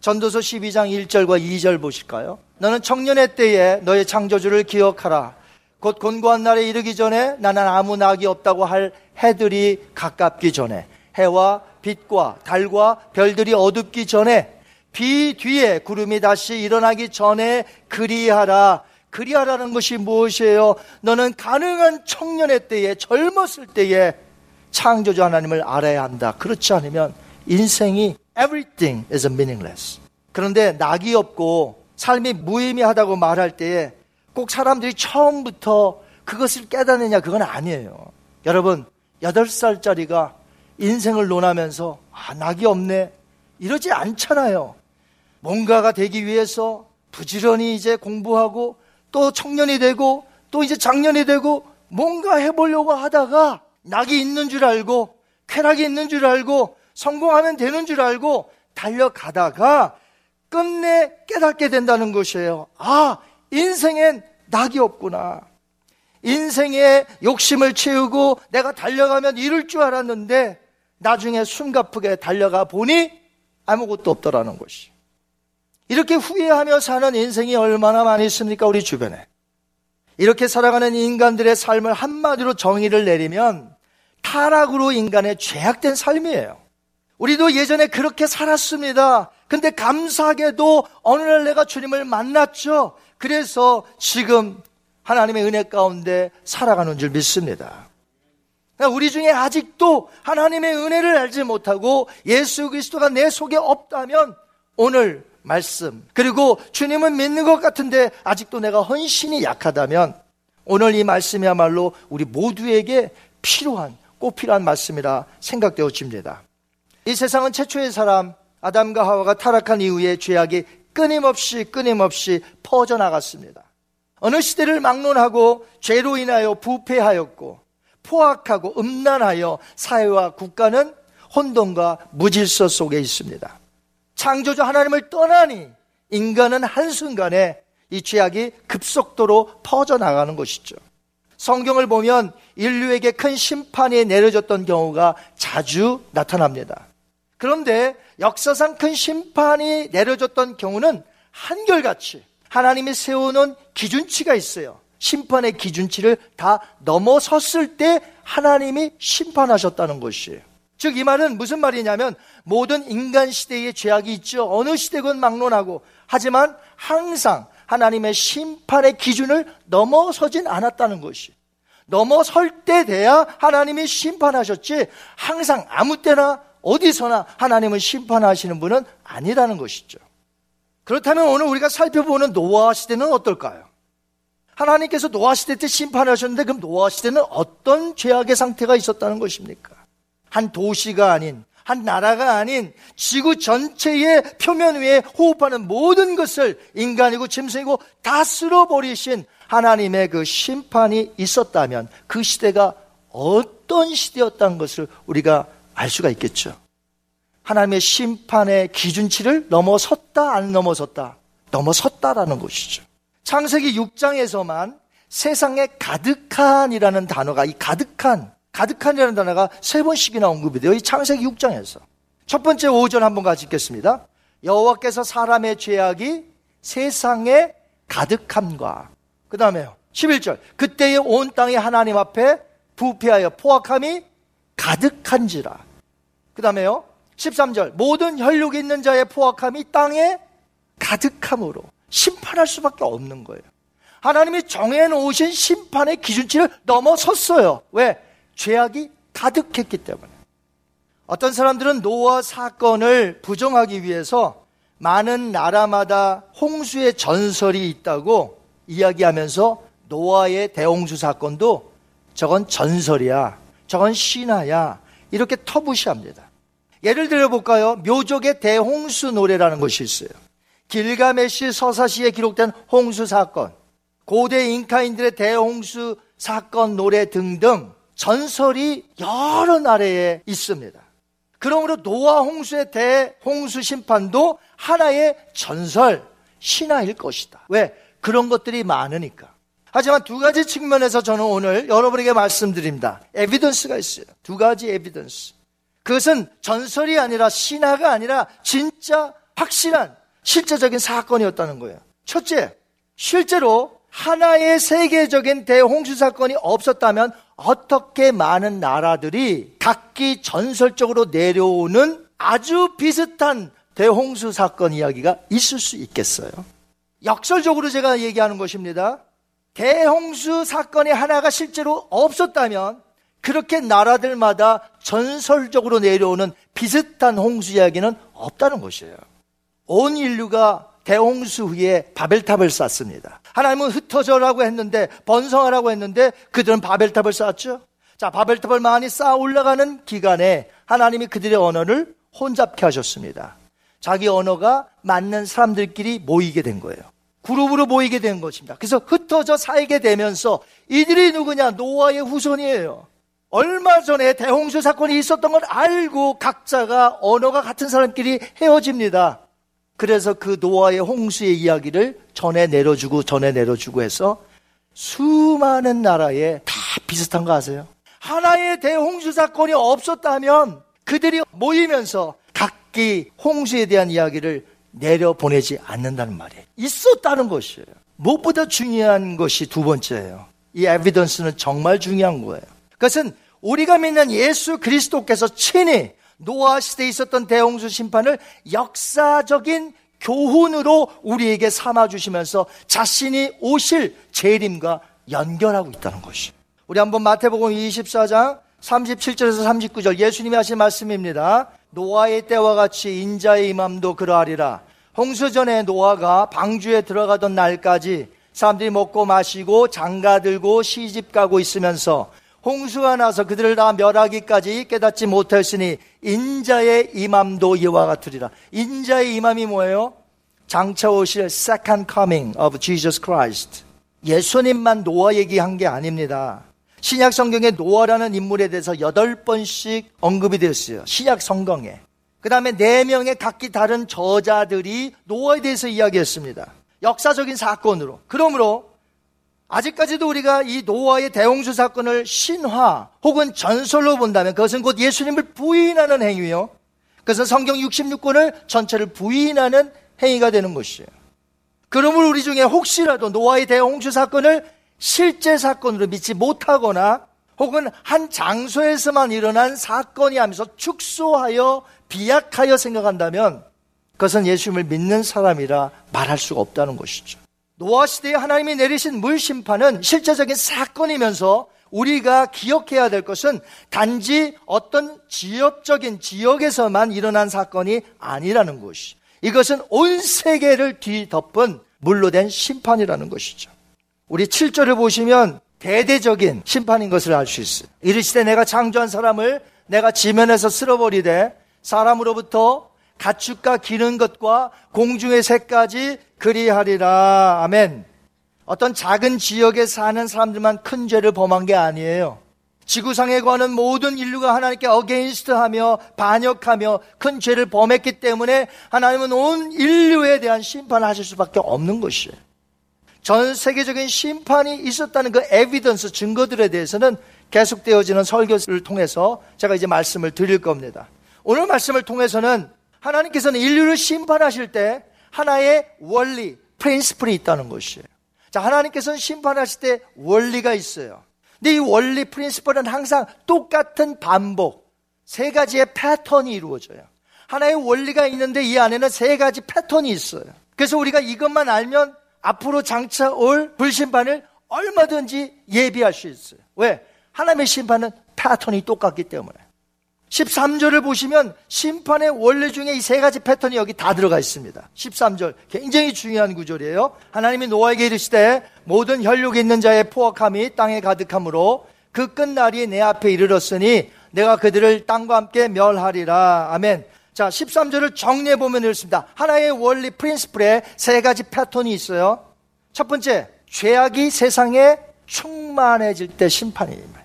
전도서 12장 1절과 2절 보실까요? 너는 청년의 때에 너의 창조주를 기억하라. 곧 곤고한 날에 이르기 전에 나는 아무 낙이 없다고 할 해들이 가깝기 전에 해와 빛과 달과 별들이 어둡기 전에 비 뒤에 구름이 다시 일어나기 전에 그리하라. 그리하라는 것이 무엇이에요? 너는 가능한 청년의 때에 젊었을 때에 창조주 하나님을 알아야 한다. 그렇지 않으면 인생이 everything is meaningless. 그런데 낙이 없고 삶이 무의미하다고 말할 때에 꼭 사람들이 처음부터 그것을 깨닫느냐 그건 아니에요. 여러분, 8살짜리가 인생을 논하면서 아, 낙이 없네. 이러지 않잖아요. 뭔가가 되기 위해서 부지런히 이제 공부하고 또 청년이 되고 또 이제 장년이 되고 뭔가 해보려고 하다가 낙이 있는 줄 알고 쾌락이 있는 줄 알고 성공하면 되는 줄 알고 달려가다가 끝내 깨닫게 된다는 것이에요. 아, 인생엔 낙이 없구나. 인생의 욕심을 채우고 내가 달려가면 이룰 줄 알았는데 나중에 숨가쁘게 달려가 보니 아무것도 없더라는 것이. 이렇게 후회하며 사는 인생이 얼마나 많이 있습니까? 우리 주변에. 이렇게 살아가는 인간들의 삶을 한마디로 정의를 내리면 타락으로 인간의 죄악된 삶이에요. 우리도 예전에 그렇게 살았습니다. 근데 감사하게도 어느 날 내가 주님을 만났죠. 그래서 지금 하나님의 은혜 가운데 살아가는 줄 믿습니다. 그러니까 우리 중에 아직도 하나님의 은혜를 알지 못하고 예수 그리스도가 내 속에 없다면 오늘 말씀 그리고 주님은 믿는 것 같은데 아직도 내가 헌신이 약하다면 오늘 이 말씀이야말로 우리 모두에게 필요한 꼭 필요한 말씀이라 생각되어집니다. 이 세상은 최초의 사람 아담과 하와가 타락한 이후에 죄악이 끊임없이 끊임없이 퍼져나갔습니다. 어느 시대를 막론하고 죄로 인하여 부패하였고 포악하고 음란하여 사회와 국가는 혼돈과 무질서 속에 있습니다. 창조주 하나님을 떠나니 인간은 한순간에 이 죄악이 급속도로 퍼져나가는 것이죠. 성경을 보면 인류에게 큰 심판이 내려졌던 경우가 자주 나타납니다. 그런데 역사상 큰 심판이 내려졌던 경우는 한결같이 하나님이 세우는 기준치가 있어요. 심판의 기준치를 다 넘어섰을 때 하나님이 심판하셨다는 것이에요. 즉, 이 말은 무슨 말이냐면 모든 인간 시대에 죄악이 있죠. 어느 시대건 막론하고. 하지만 항상 하나님의 심판의 기준을 넘어서진 않았다는 것이. 넘어설 때 돼야 하나님이 심판하셨지 항상 아무 때나 어디서나 하나님은 심판하시는 분은 아니라는 것이죠. 그렇다면 오늘 우리가 살펴보는 노아 시대는 어떨까요? 하나님께서 노아 시대 때 심판하셨는데 그럼 노아 시대는 어떤 죄악의 상태가 있었다는 것입니까? 한 도시가 아닌 한 나라가 아닌 지구 전체의 표면 위에 호흡하는 모든 것을 인간이고 짐승이고 다 쓸어버리신 하나님의 그 심판이 있었다면 그 시대가 어떤 시대였다는 것을 우리가 알 수가 있겠죠. 하나님의 심판의 기준치를 넘어섰다, 안 넘어섰다? 넘어섰다라는 것이죠. 창세기 6장에서만 세상에 가득한이라는 단어가 이 가득한 가득한이라는 단어가 세 번씩이나 언급이 돼요. 이 창세기 6장에서. 첫 번째 5절 한번 같이 읽겠습니다. 여호와께서 사람의 죄악이 세상에 가득함과 그 다음에요. 11절. 그때의 온 땅이 하나님 앞에 부패하여 포악함이 가득한지라. 그 다음에요. 13절. 모든 혈육이 있는 자의 포악함이 땅에 가득함으로 심판할 수밖에 없는 거예요. 하나님이 정해놓으신 심판의 기준치를 넘어섰어요. 왜? 죄악이 가득했기 때문에. 어떤 사람들은 노아 사건을 부정하기 위해서 많은 나라마다 홍수의 전설이 있다고 이야기하면서 노아의 대홍수 사건도 저건 전설이야. 저건 신화야. 이렇게 터부시합니다. 예를 들어 볼까요? 묘족의 대홍수 노래라는 것이 있어요. 길가메시 서사시에 기록된 홍수 사건, 고대 잉카인들의 대홍수 사건 노래 등등 전설이 여러 나라에 있습니다. 그러므로 노아 홍수의 대홍수 심판도 하나의 전설, 신화일 것이다. 왜? 그런 것들이 많으니까. 하지만 두 가지 측면에서 저는 오늘 여러분에게 말씀드립니다. 에비던스가 있어요. 두 가지 에비던스. 그것은 전설이 아니라 신화가 아니라 진짜 확실한 실제적인 사건이었다는 거예요. 첫째, 실제로 하나의 세계적인 대홍수 사건이 없었다면 어떻게 많은 나라들이 각기 전설적으로 내려오는 아주 비슷한 대홍수 사건 이야기가 있을 수 있겠어요? 역설적으로 제가 얘기하는 것입니다. 대홍수 사건이 하나가 실제로 없었다면 그렇게 나라들마다 전설적으로 내려오는 비슷한 홍수 이야기는 없다는 것이에요. 온 인류가 대홍수 후에 바벨탑을 쌓습니다. 하나님은 흩어져라고 했는데 번성하라고 했는데 그들은 바벨탑을 쌓았죠. 자, 바벨탑을 많이 쌓아 올라가는 기간에 하나님이 그들의 언어를 혼잡케 하셨습니다. 자기 언어가 맞는 사람들끼리 모이게 된 거예요. 그룹으로 모이게 된 것입니다. 그래서 흩어져 살게 되면서 이들이 누구냐? 노아의 후손이에요. 얼마 전에 대홍수 사건이 있었던 걸 알고 각자가 언어가 같은 사람끼리 헤어집니다. 그래서 그 노아의 홍수의 이야기를 전해 내려주고 전해 내려주고 해서 수많은 나라에 다 비슷한 거 아세요? 하나의 대홍수 사건이 없었다면 그들이 모이면서 각기 홍수에 대한 이야기를 내려보내지 않는다는 말이에요. 있었다는 것이에요. 무엇보다 중요한 것이 두 번째예요. 이 에비던스는 정말 중요한 거예요. 그것은 우리가 믿는 예수 그리스도께서 친히 노아 시대에 있었던 대홍수 심판을 역사적인 교훈으로 우리에게 삼아 주시면서 자신이 오실 재림과 연결하고 있다는 것이. 우리 한번 마태복음 24장 37절에서 39절 예수님이 하신 말씀입니다. 노아의 때와 같이 인자의 임함도 그러하리라. 홍수 전에 노아가 방주에 들어가던 날까지 사람들이 먹고 마시고 장가 들고 시집 가고 있으면서 홍수가 나서 그들을 다 멸하기까지 깨닫지 못했으니 인자의 임함도 이와 같으리라. 인자의 임함이 뭐예요? 장차 오실 second coming of Jesus Christ. 예수님만 노아 얘기한 게 아닙니다. 신약 성경에 노아라는 인물에 대해서 여덟 번씩 언급이 되었어요. 신약 성경에. 그 다음에 네 명의 각기 다른 저자들이 노아에 대해서 이야기했습니다. 역사적인 사건으로. 그러므로 아직까지도 우리가 이 노아의 대홍수 사건을 신화 혹은 전설로 본다면 그것은 곧 예수님을 부인하는 행위요. 그것은 성경 66권을 전체를 부인하는 행위가 되는 것이에요. 그러므로 우리 중에 혹시라도 노아의 대홍수 사건을 실제 사건으로 믿지 못하거나 혹은 한 장소에서만 일어난 사건이 하면서 축소하여 비약하여 생각한다면 그것은 예수님을 믿는 사람이라 말할 수가 없다는 것이죠. 노아 시대에 하나님이 내리신 물 심판은 실제적인 사건이면서 우리가 기억해야 될 것은 단지 어떤 지역적인 지역에서만 일어난 사건이 아니라는 것이. 이것은 온 세계를 뒤덮은 물로 된 심판이라는 것이죠. 우리 7절을 보시면 대대적인 심판인 것을 알 수 있어요. 이르시되 내가 창조한 사람을 내가 지면에서 쓸어버리되 사람으로부터 가축과 기는 것과 공중의 새까지 그리하리라. 아멘. 어떤 작은 지역에 사는 사람들만 큰 죄를 범한 게 아니에요. 지구상에 관한 모든 인류가 하나님께 어게인스트하며 반역하며 큰 죄를 범했기 때문에 하나님은 온 인류에 대한 심판을 하실 수밖에 없는 것이에요. 전 세계적인 심판이 있었다는 그 에비던스 증거들에 대해서는 계속되어지는 설교를 통해서 제가 이제 말씀을 드릴 겁니다. 오늘 말씀을 통해서는 하나님께서는 인류를 심판하실 때 하나의 원리, 프린스플이 있다는 것이에요. 자, 하나님께서는 심판하실 때 원리가 있어요. 근데 이 원리, 프린스플은 항상 똑같은 반복, 세 가지의 패턴이 이루어져요. 하나의 원리가 있는데 이 안에는 세 가지 패턴이 있어요. 그래서 우리가 이것만 알면 앞으로 장차 올 불심판을 얼마든지 예비할 수 있어요. 왜? 하나님의 심판은 패턴이 똑같기 때문에. 13절을 보시면 심판의 원리 중에 이 세 가지 패턴이 여기 다 들어가 있습니다. 13절 굉장히 중요한 구절이에요. 하나님이 노아에게 이르시되 모든 혈육이 있는 자의 포악함이 땅에 가득함으로 그 끝날이 내 앞에 이르렀으니 내가 그들을 땅과 함께 멸하리라. 아멘. 자, 13절을 정리해 보면 이렇습니다. 하나의 원리 프린스플에 세 가지 패턴이 있어요. 첫 번째, 죄악이 세상에 충만해질 때 심판입니다.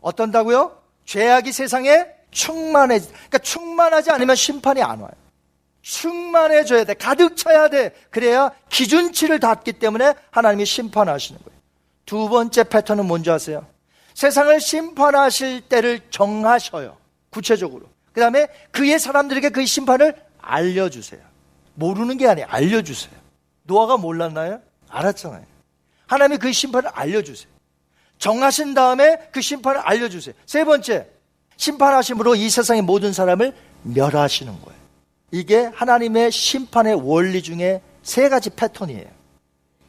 어떤다고요? 죄악이 세상에 충만해, 그러니까 충만하지 않으면 심판이 안 와요. 충만해져야 돼. 가득 차야 돼. 그래야 기준치를 닿기 때문에 하나님이 심판하시는 거예요. 두 번째 패턴은 뭔지 아세요? 세상을 심판하실 때를 정하셔요. 구체적으로. 그 다음에 그의 사람들에게 그 심판을 알려주세요. 모르는 게 아니에요. 알려주세요. 노아가 몰랐나요? 알았잖아요. 하나님이 그 심판을 알려주세요. 정하신 다음에 그 심판을 알려주세요. 세 번째, 심판하심으로 이 세상의 모든 사람을 멸하시는 거예요. 이게 하나님의 심판의 원리 중에 세 가지 패턴이에요.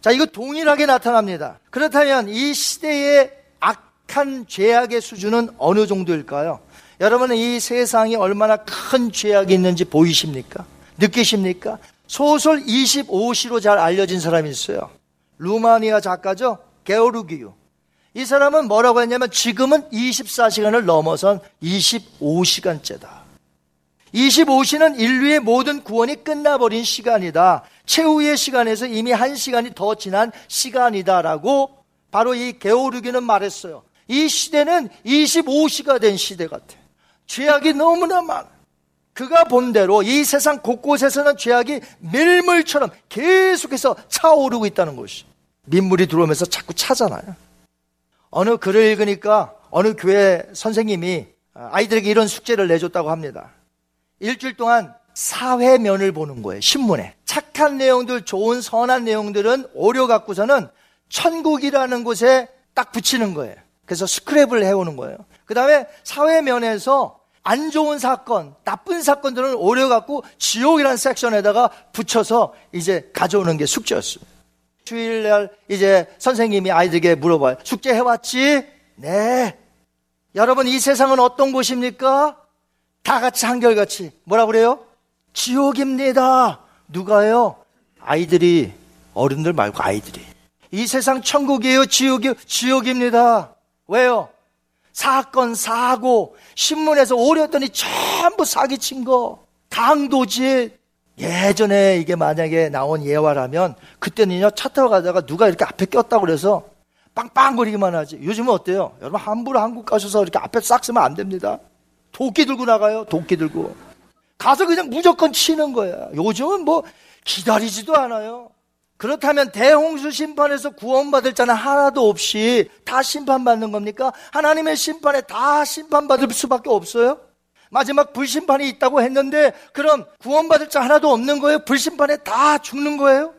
자, 이거 동일하게 나타납니다. 그렇다면 이 시대의 악한 죄악의 수준은 어느 정도일까요? 여러분은 이 세상이 얼마나 큰 죄악이 있는지 보이십니까? 느끼십니까? 소설 25시로 잘 알려진 사람이 있어요. 루마니아 작가죠? 게오르기유. 이 사람은 뭐라고 했냐면 지금은 24시간을 넘어선 25시간째다. 25시는 인류의 모든 구원이 끝나버린 시간이다. 최후의 시간에서 이미 한 시간이 더 지난 시간이다라고 바로 이 게오르기는 말했어요. 이 시대는 25시가 된 시대 같아. 죄악이 너무나 많아. 그가 본대로 이 세상 곳곳에서는 죄악이 밀물처럼 계속해서 차오르고 있다는 것이. 민물이 들어오면서 자꾸 차잖아요. 어느 글을 읽으니까 어느 교회 선생님이 아이들에게 이런 숙제를 내줬다고 합니다. 일주일 동안 사회면을 보는 거예요. 신문에. 착한 내용들, 좋은 선한 내용들은 오려 갖고서는 천국이라는 곳에 딱 붙이는 거예요. 그래서 스크랩을 해오는 거예요. 그 다음에 사회면에서 안 좋은 사건, 나쁜 사건들은 오려 갖고 지옥이라는 섹션에다가 붙여서 이제 가져오는 게 숙제였습니다. 주일날 이제 선생님이 아이들에게 물어봐요. 숙제 해왔지? 네. 여러분 이 세상은 어떤 곳입니까? 다 같이 한결같이 뭐라 그래요? 지옥입니다. 누가요? 아이들이 어른들 말고 아이들이 이 세상 천국이에요, 지옥이요, 지옥입니다. 왜요? 사건, 사고, 신문에서 오렸더니 전부 사기친 거, 강도짓. 예전에 이게 만약에 나온 예화라면 그때는요 차 타고 가다가 누가 이렇게 앞에 꼈다고 그래서 빵빵거리기만 하지. 요즘은 어때요? 여러분 함부로 한국 가셔서 이렇게 앞에 싹 쓰면 안 됩니다. 도끼 들고 나가요. 도끼 들고. 가서 그냥 무조건 치는 거야. 요즘은 뭐 기다리지도 않아요. 그렇다면 대홍수 심판에서 구원받을 자는 하나도 없이 다 심판받는 겁니까? 하나님의 심판에 다 심판받을 수밖에 없어요? 마지막 불심판이 있다고 했는데 그럼 구원받을 자 하나도 없는 거예요? 불심판에 다 죽는 거예요?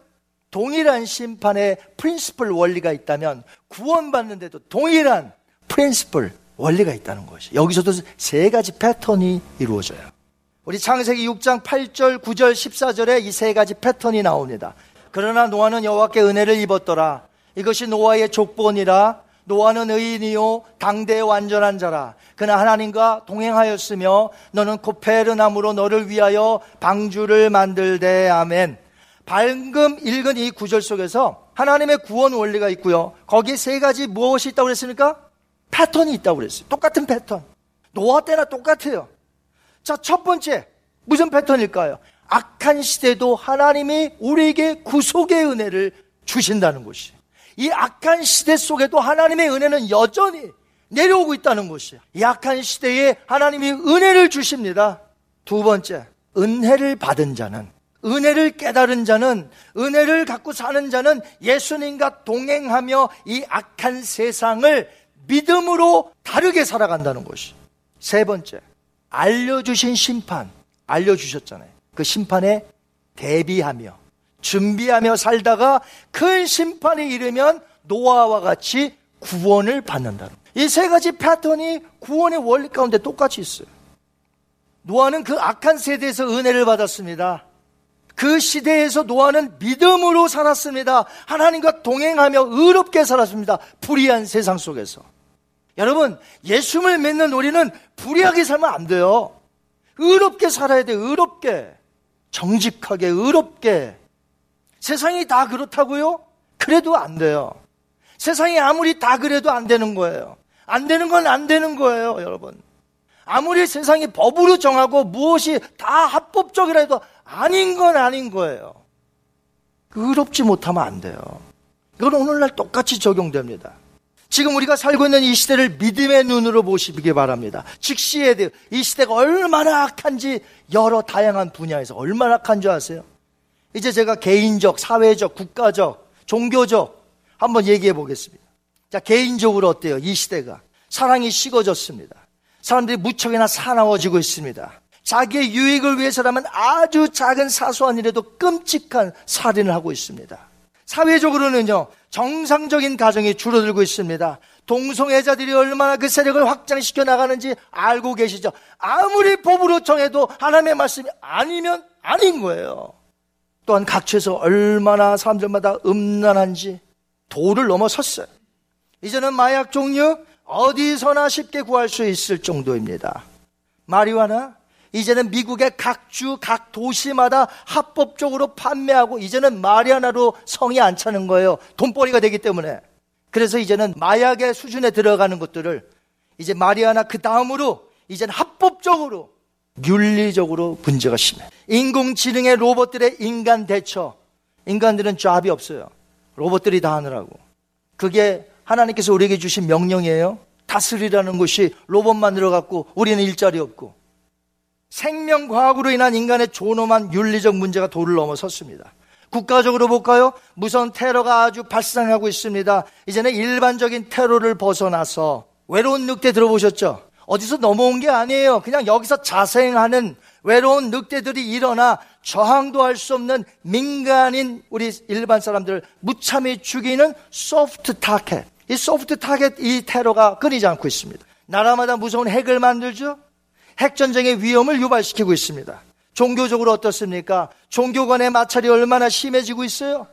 동일한 심판의 프린스플 원리가 있다면 구원받는데도 동일한 프린스플 원리가 있다는 것이 여기서도 세 가지 패턴이 이루어져요. 우리 창세기 6장 8절, 9절, 14절에 이 세 가지 패턴이 나옵니다. 그러나 노아는 여호와께 은혜를 입었더라. 이것이 노아의 족본이라 노아는 의인이요 당대의 완전한 자라. 그나 하나님과 동행하였으며 너는 코페르나무로 너를 위하여 방주를 만들되 아멘. 방금 읽은 이 구절 속에서 하나님의 구원 원리가 있고요. 거기에 세 가지 무엇이 있다고 그랬습니까? 패턴이 있다고 그랬어요. 똑같은 패턴. 노아 때나 똑같아요. 자, 첫 번째. 무슨 패턴일까요? 악한 시대도 하나님이 우리에게 구속의 은혜를 주신다는 것이. 이 악한 시대 속에도 하나님의 은혜는 여전히 내려오고 있다는 것이에요. 이 악한 시대에 하나님이 은혜를 주십니다. 두 번째, 은혜를 받은 자는, 은혜를 깨달은 자는, 은혜를 갖고 사는 자는 예수님과 동행하며 이 악한 세상을 믿음으로 다르게 살아간다는 것이. 세 번째, 알려주신 심판, 알려주셨잖아요. 그 심판에 대비하며, 준비하며 살다가 큰 심판이 이르면 노아와 같이 구원을 받는다는 이세 가지 패턴이 구원의 원리 가운데 똑같이 있어요. 노아는 그 악한 세대에서 은혜를 받았습니다. 그 시대에서 노아는 믿음으로 살았습니다. 하나님과 동행하며 의롭게 살았습니다. 불의한 세상 속에서. 여러분, 예수를 믿는 우리는 불의하게 살면 안 돼요. 의롭게 살아야 돼, 의롭게. 정직하게, 의롭게. 세상이 다 그렇다고요? 그래도 안 돼요. 세상이 아무리 다 그래도 안 되는 거예요. 안 되는 건 안 되는 거예요, 여러분. 아무리 세상이 법으로 정하고 무엇이 다 합법적이라 해도 아닌 건 아닌 거예요. 의롭지 못하면 안 돼요. 이건 오늘날 똑같이 적용됩니다. 지금 우리가 살고 있는 이 시대를 믿음의 눈으로 보시기 바랍니다. 즉시에 대해 이 시대가 얼마나 악한지 여러 다양한 분야에서 얼마나 악한 줄 아세요? 이제 제가 개인적, 사회적, 국가적, 종교적 한번 얘기해 보겠습니다. 자, 개인적으로 어때요? 이 시대가. 사랑이 식어졌습니다. 사람들이 무척이나 사나워지고 있습니다. 자기의 유익을 위해서라면 아주 작은 사소한 일에도 끔찍한 살인을 하고 있습니다. 사회적으로는요, 정상적인 가정이 줄어들고 있습니다. 동성애자들이 얼마나 그 세력을 확장시켜 나가는지 알고 계시죠? 아무리 법으로 정해도 하나님의 말씀이 아니면 아닌 거예요. 또한 각처에서 얼마나 사람들마다 음란한지 도를 넘어섰어요. 이제는 마약 종류 어디서나 쉽게 구할 수 있을 정도입니다. 마리화나 이제는 미국의 각 주, 각 도시마다 합법적으로 판매하고 이제는 마리아나로 성이 안 차는 거예요. 돈벌이가 되기 때문에. 그래서 이제는 마약의 수준에 들어가는 것들을 이제 마리아나 그 다음으로 이제는 합법적으로 윤리적으로 문제가 심해. 인공지능의 로봇들의 인간 대처. 인간들은 잡이 없어요. 로봇들이 다 하느라고. 그게 하나님께서 우리에게 주신 명령이에요. 다스리라는 것이 로봇만 들어갔고 우리는 일자리 없고. 생명과학으로 인한 인간의 존엄한 윤리적 문제가 도를 넘어섰습니다. 국가적으로 볼까요? 무서운 테러가 아주 발생하고 있습니다. 이제는 일반적인 테러를 벗어나서 외로운 늑대 들어보셨죠? 어디서 넘어온 게 아니에요. 그냥 여기서 자생하는 외로운 늑대들이 일어나 저항도 할 수 없는 민간인 우리 일반 사람들 무참히 죽이는 soft target. 이 soft target 이 테러가 끊이지 않고 있습니다. 나라마다 무서운 핵을 만들죠? 핵 전쟁의 위험을 유발시키고 있습니다. 종교적으로 어떻습니까? 종교 간의 마찰이 얼마나 심해지고 있어요?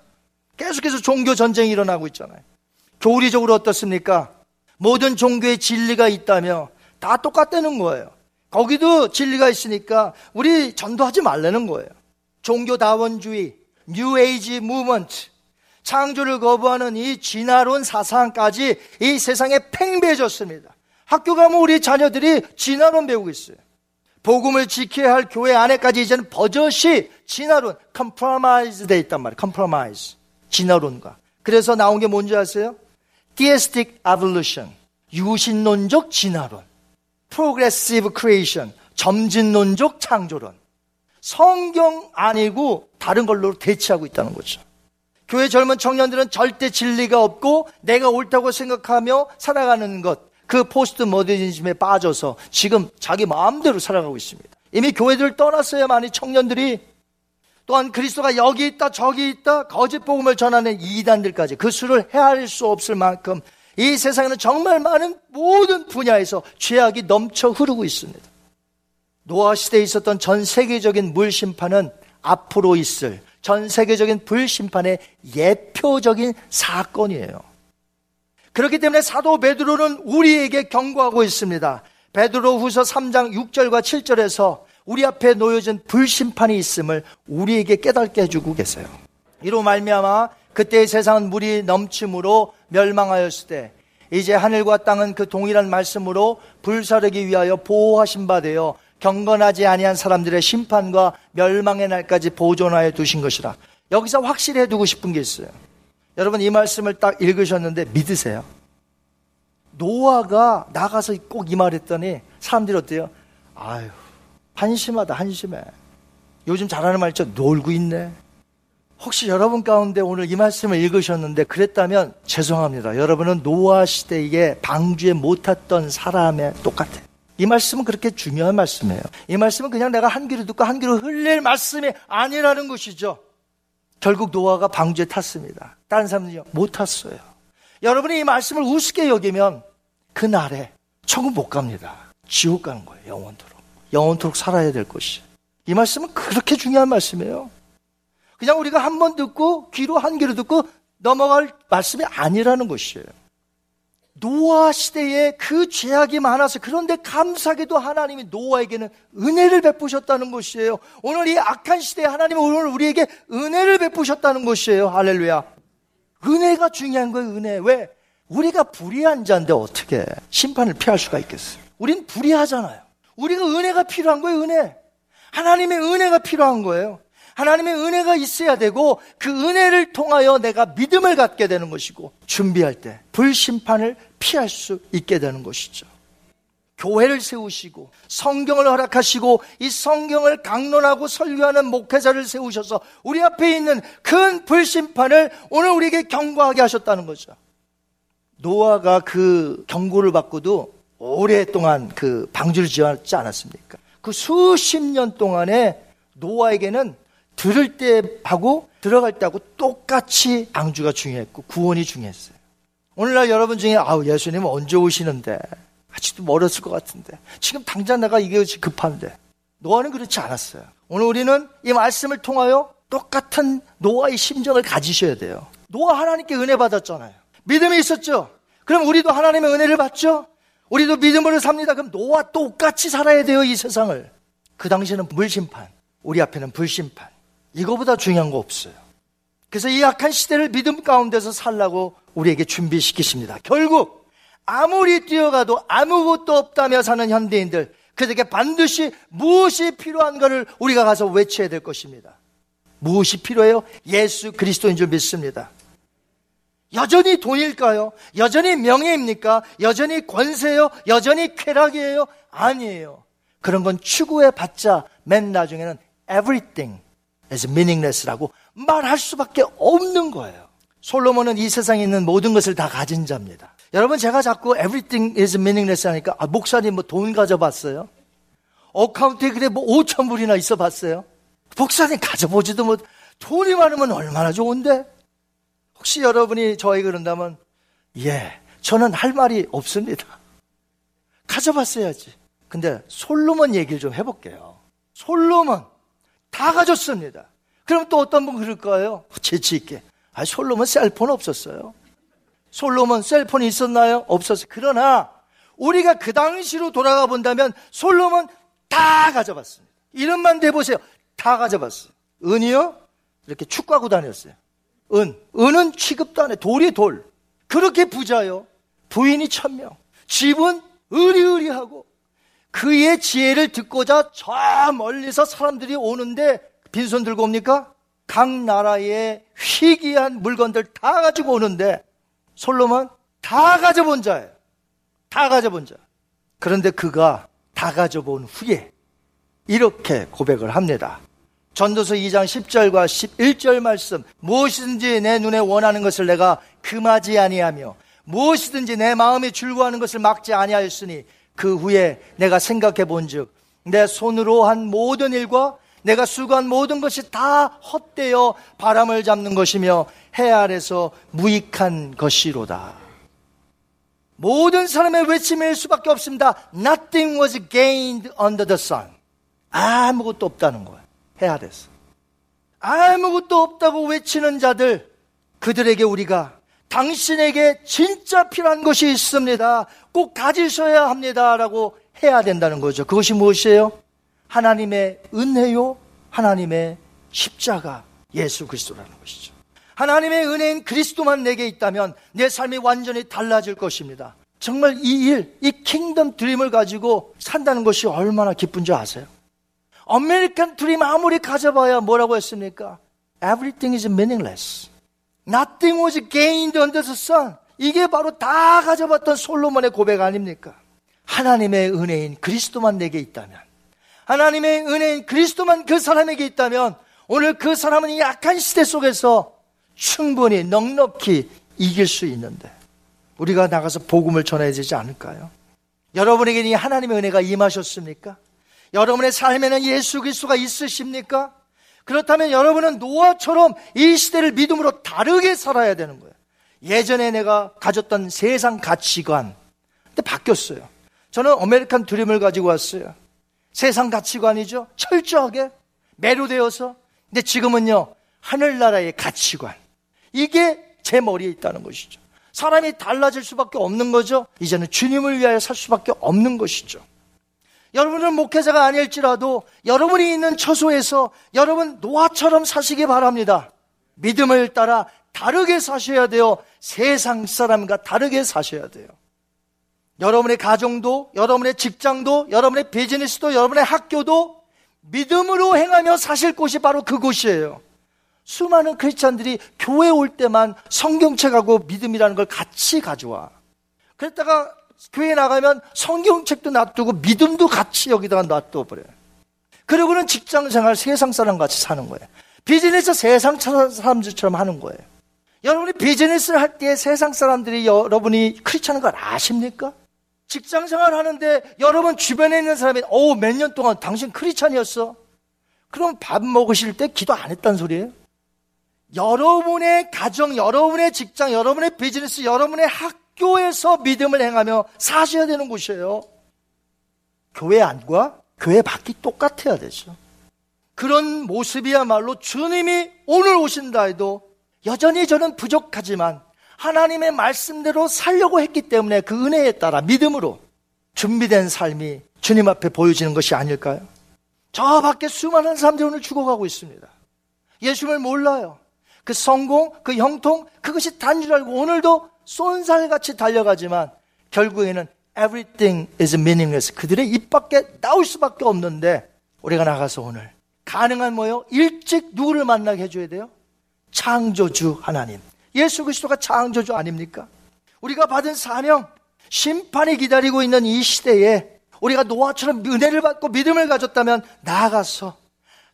계속해서 종교 전쟁이 일어나고 있잖아요. 교리적으로 어떻습니까? 모든 종교의 진리가 있다며 다 똑같다는 거예요. 거기도 진리가 있으니까 우리 전도하지 말라는 거예요. 종교다원주의, 뉴에이지 무먼트, 창조를 거부하는 이 진화론 사상까지 이 세상에 팽배해졌습니다. 학교 가면 우리 자녀들이 진화론 배우고 있어요. 복음을 지켜야 할 교회 안에까지 이제는 버젓이 진화론, compromise 돼 있단 말이에요. compromise. 진화론과. 그래서 나온 게 뭔지 아세요? Theistic Evolution. 유신론적 진화론. Progressive Creation. 점진론적 창조론. 성경 아니고 다른 걸로 대치하고 있다는 거죠. 교회 젊은 청년들은 절대 진리가 없고 내가 옳다고 생각하며 살아가는 것. 그 포스트 모더니즘에 빠져서 지금 자기 마음대로 살아가고 있습니다. 이미 교회들을 떠났어요, 많이 청년들이. 또한 그리스도가 여기 있다, 저기 있다, 거짓 복음을 전하는 이단들까지 그 수를 헤아릴 수 없을 만큼 이 세상에는 정말 많은 모든 분야에서 죄악이 넘쳐 흐르고 있습니다. 노아 시대에 있었던 전 세계적인 물 심판은 앞으로 있을 전 세계적인 불심판의 예표적인 사건이에요. 그렇기 때문에 사도 베드로는 우리에게 경고하고 있습니다. 베드로 후서 3장 6절과 7절에서 우리 앞에 놓여진 불심판이 있음을 우리에게 깨닫게 해주고 계세요. 이로 말미암아 그때의 세상은 물이 넘침으로 멸망하였을 때 이제 하늘과 땅은 그 동일한 말씀으로 불사르기 위하여 보호하신 바 되어 경건하지 아니한 사람들의 심판과 멸망의 날까지 보존하여 두신 것이라. 여기서 확실히 해두고 싶은 게 있어요. 여러분 이 말씀을 딱 읽으셨는데 믿으세요. 노아가 나가서 꼭 이 말했더니 사람들이 어때요? 아유 한심하다 한심해. 요즘 잘하는 말 있죠. 놀고 있네. 혹시 여러분 가운데 오늘 이 말씀을 읽으셨는데 그랬다면 죄송합니다. 여러분은 노아 시대에 방주에 못 탔던 사람에 똑같아요. 이 말씀은 그렇게 중요한 말씀이에요. 이 말씀은 그냥 내가 한 귀로 듣고 한 귀로 흘릴 말씀이 아니라는 것이죠. 결국 노아가 방주에 탔습니다. 다른 사람들이 못 탔어요. 여러분이 이 말씀을 우습게 여기면 그날에 천국 못 갑니다. 지옥 가는 거예요. 영원토록. 영원토록 살아야 될 것이. 이 말씀은 그렇게 중요한 말씀이에요. 그냥 우리가 한 번 듣고 귀로 한 귀로 듣고 넘어갈 말씀이 아니라는 것이에요. 노아 시대에 그 죄악이 많아서 그런데 감사하게도 하나님이 노아에게는 은혜를 베푸셨다는 것이에요. 오늘 이 악한 시대에 하나님은 오늘 우리에게 은혜를 베푸셨다는 것이에요. 할렐루야. 은혜가 중요한 거예요, 은혜. 왜? 우리가 불의한 자인데 어떻게 심판을 피할 수가 있겠어요? 우린 불의하잖아요. 우리가 은혜가 필요한 거예요, 은혜. 하나님의 은혜가 필요한 거예요. 하나님의 은혜가 있어야 되고 그 은혜를 통하여 내가 믿음을 갖게 되는 것이고 준비할 때 불심판을 피할 수 있게 되는 것이죠. 교회를 세우시고 성경을 허락하시고 이 성경을 강론하고 설교하는 목회자를 세우셔서 우리 앞에 있는 큰 불심판을 오늘 우리에게 경고하게 하셨다는 거죠. 노아가 그 경고를 받고도 오랫동안 그 방주를 지었지 않았습니까? 그 수십 년 동안에 노아에게는 들을 때 하고 들어갈 때 하고 똑같이 방주가 중요했고 구원이 중요했어요. 오늘날 여러분 중에 아우 예수님 언제 오시는데 아직도 멀었을 것 같은데 지금 당장 내가 이게 급한데 노아는 그렇지 않았어요. 오늘 우리는 이 말씀을 통하여 똑같은 노아의 심정을 가지셔야 돼요. 노아 하나님께 은혜 받았잖아요. 믿음이 있었죠. 그럼 우리도 하나님의 은혜를 받죠. 우리도 믿음으로 삽니다. 그럼 노아 똑같이 살아야 돼요 이 세상을. 그 당시에는 물심판, 우리 앞에는 불심판. 이거보다 중요한 거 없어요. 그래서 이 악한 시대를 믿음 가운데서 살라고 우리에게 준비시키십니다. 결국 아무리 뛰어가도 아무것도 없다며 사는 현대인들 그들에게 반드시 무엇이 필요한가를 우리가 가서 외쳐야 될 것입니다. 무엇이 필요해요? 예수 그리스도인 줄 믿습니다. 여전히 돈일까요? 여전히 명예입니까? 여전히 권세요? 여전히 쾌락이에요? 아니에요. 그런 건 추구해 봤자 맨 나중에는 everything is meaningless라고 말할 수밖에 없는 거예요. 솔로몬은 이 세상에 있는 모든 것을 다 가진 자입니다. 여러분 제가 자꾸 everything is meaningless 하니까 아, 목사님 뭐 돈 가져봤어요? 어카운트에 그래 뭐 5천 불이나 있어 봤어요? 목사님 가져보지도 못 돈이 많으면 얼마나 좋은데? 혹시 여러분이 저에게 그런다면 예 저는 할 말이 없습니다. 가져봤어야지. 근데 솔로몬 얘기를 좀 해볼게요. 솔로몬 다 가졌습니다. 그럼 또 어떤 분 그럴 거예요? 재치있게. 아, 솔로몬 셀폰 없었어요. 솔로몬 셀폰이 있었나요? 없었어요. 그러나 우리가 그 당시로 돌아가 본다면 솔로몬 다 가져봤습니다. 이름만 대보세요. 다 가져봤어요. 은이요? 이렇게 축구하고 다녔어요. 은. 은은 취급도 안 해. 돌이 돌. 그렇게 부자요. 부인이 천명. 집은 의리의리하고 그의 지혜를 듣고자 저 멀리서 사람들이 오는데 빈손 들고 옵니까? 각 나라의 희귀한 물건들 다 가지고 오는데 솔로몬 다 가져본 자예요. 다 가져본 자. 그런데 그가 다 가져본 후에 이렇게 고백을 합니다. 전도서 2장 10절과 11절 말씀 무엇이든지 내 눈에 원하는 것을 내가 금하지 아니하며 무엇이든지 내 마음이 줄고하는 것을 막지 아니하였으니 그 후에 내가 생각해 본즉 내 손으로 한 모든 일과 내가 수고한 모든 것이 다 헛되어 바람을 잡는 것이며 해 아래서 무익한 것이로다. 모든 사람의 외침일 수밖에 없습니다. Nothing was gained under the sun. 아무것도 없다는 거예요. 해 아래서. 아무것도 없다고 외치는 자들, 그들에게 우리가 당신에게 진짜 필요한 것이 있습니다. 꼭 가지셔야 합니다. 라고 해야 된다는 거죠. 그것이 무엇이에요? 하나님의 은혜요, 하나님의 십자가, 예수 그리스도라는 것이죠. 하나님의 은혜인 그리스도만 내게 있다면 내 삶이 완전히 달라질 것입니다. 정말 이 일, 이 Kingdom Dream을 가지고 산다는 것이 얼마나 기쁜 줄 아세요? 아메리칸 드림 아무리 가져봐야 뭐라고 했습니까? Everything is meaningless. Nothing was gained under the sun. 이게 바로 다 가져봤던 솔로몬의 고백 아닙니까? 하나님의 은혜인 그리스도만 내게 있다면, 하나님의 은혜인 그리스도만 그 사람에게 있다면, 오늘 그 사람은 이 약한 시대 속에서 충분히 넉넉히 이길 수 있는데, 우리가 나가서 복음을 전해야 되지 않을까요? 여러분에게 이 하나님의 은혜가 임하셨습니까? 여러분의 삶에는 예수 그리스도가 있으십니까? 그렇다면 여러분은 노아처럼 이 시대를 믿음으로 다르게 살아야 되는 거예요. 예전에 내가 가졌던 세상 가치관, 근데 바뀌었어요. 저는 아메리칸 드림을 가지고 왔어요. 세상 가치관이죠. 철저하게 매료되어서. 근데 지금은요, 하늘나라의 가치관. 이게 제 머리에 있다는 것이죠. 사람이 달라질 수밖에 없는 거죠. 이제는 주님을 위하여 살 수밖에 없는 것이죠. 여러분은 목회자가 아닐지라도 여러분이 있는 처소에서 여러분 노아처럼 사시기 바랍니다. 믿음을 따라 다르게 사셔야 돼요. 세상 사람과 다르게 사셔야 돼요. 여러분의 가정도, 여러분의 직장도, 여러분의 비즈니스도, 여러분의 학교도 믿음으로 행하며 사실 곳이 바로 그곳이에요. 수많은 크리스찬들이 교회 올 때만 성경책 하고 믿음이라는 걸 같이 가져와. 그랬다가 교회 나가면 성경책도 놔두고 믿음도 같이 여기다가 놔둬버려요. 그리고는 직장 생활 세상 사람 같이 사는 거예요. 비즈니스 세상 사람들처럼 하는 거예요. 여러분이 비즈니스를 할 때 세상 사람들이 여러분이 크리스찬인 걸 아십니까? 직장 생활 하는데 여러분 주변에 있는 사람이 오, 몇년 동안 당신 크리스찬이었어? 그럼 밥 먹으실 때 기도 안 했단 소리예요? 여러분의 가정, 여러분의 직장, 여러분의 비즈니스, 여러분의 학 교에서 믿음을 행하며 사셔야 되는 곳이에요. 교회 안과 교회 밖이 똑같아야 되죠. 그런 모습이야말로 주님이 오늘 오신다 해도 여전히 저는 부족하지만 하나님의 말씀대로 살려고 했기 때문에 그 은혜에 따라 믿음으로 준비된 삶이 주님 앞에 보여지는 것이 아닐까요? 저 밖에 수많은 사람들이 오늘 죽어가고 있습니다. 예수를 몰라요. 그 성공, 그 형통, 그것이 단줄 알고 오늘도 쏜살같이 달려가지만 결국에는 everything is meaningless. 그들의 입 밖에 나올 수밖에 없는데 우리가 나가서 오늘 가능한 뭐요? 일찍 누구를 만나게 해줘야 돼요? 창조주 하나님. 예수 그리스도가 창조주 아닙니까? 우리가 받은 사명, 심판이 기다리고 있는 이 시대에 우리가 노아처럼 은혜를 받고 믿음을 가졌다면 나아가서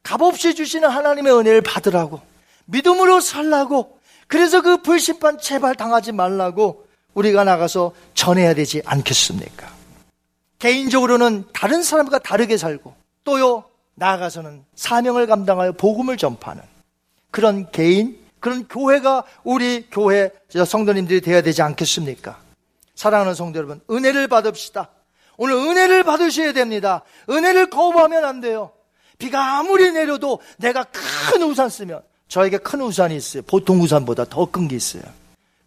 값없이 주시는 하나님의 은혜를 받으라고 믿음으로 살라고 그래서 그 불심판 제발 당하지 말라고 우리가 나가서 전해야 되지 않겠습니까? 개인적으로는 다른 사람과 다르게 살고 또요 나아가서는 사명을 감당하여 복음을 전파하는 그런 개인 그런 교회가 우리 교회 성도님들이 되어야 되지 않겠습니까? 사랑하는 성도 여러분 은혜를 받읍시다. 오늘 은혜를 받으셔야 됩니다. 은혜를 거부하면 안 돼요. 비가 아무리 내려도 내가 큰 우산 쓰면 저에게 큰 우산이 있어요. 보통 우산보다 더 큰 게 있어요.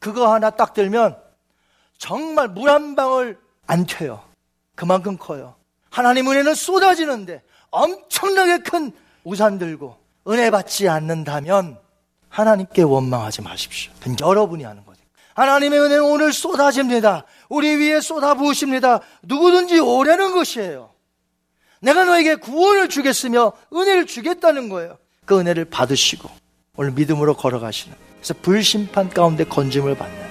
그거 하나 딱 들면 정말 물 한 방울 안 튀어요. 그만큼 커요. 하나님 은혜는 쏟아지는데 엄청나게 큰 우산 들고 은혜 받지 않는다면 하나님께 원망하지 마십시오. 그건 여러분이 하는 거죠. 하나님의 은혜는 오늘 쏟아집니다. 우리 위에 쏟아부으십니다. 누구든지 오려는 것이에요. 내가 너에게 구원을 주겠으며 은혜를 주겠다는 거예요. 그 은혜를 받으시고 오늘 믿음으로 걸어가시는 그래서 불심판 가운데 건짐을 받는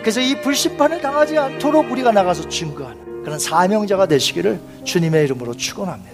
그래서 이 불심판을 당하지 않도록 우리가 나가서 증거하는 그런 사명자가 되시기를 주님의 이름으로 축원합니다.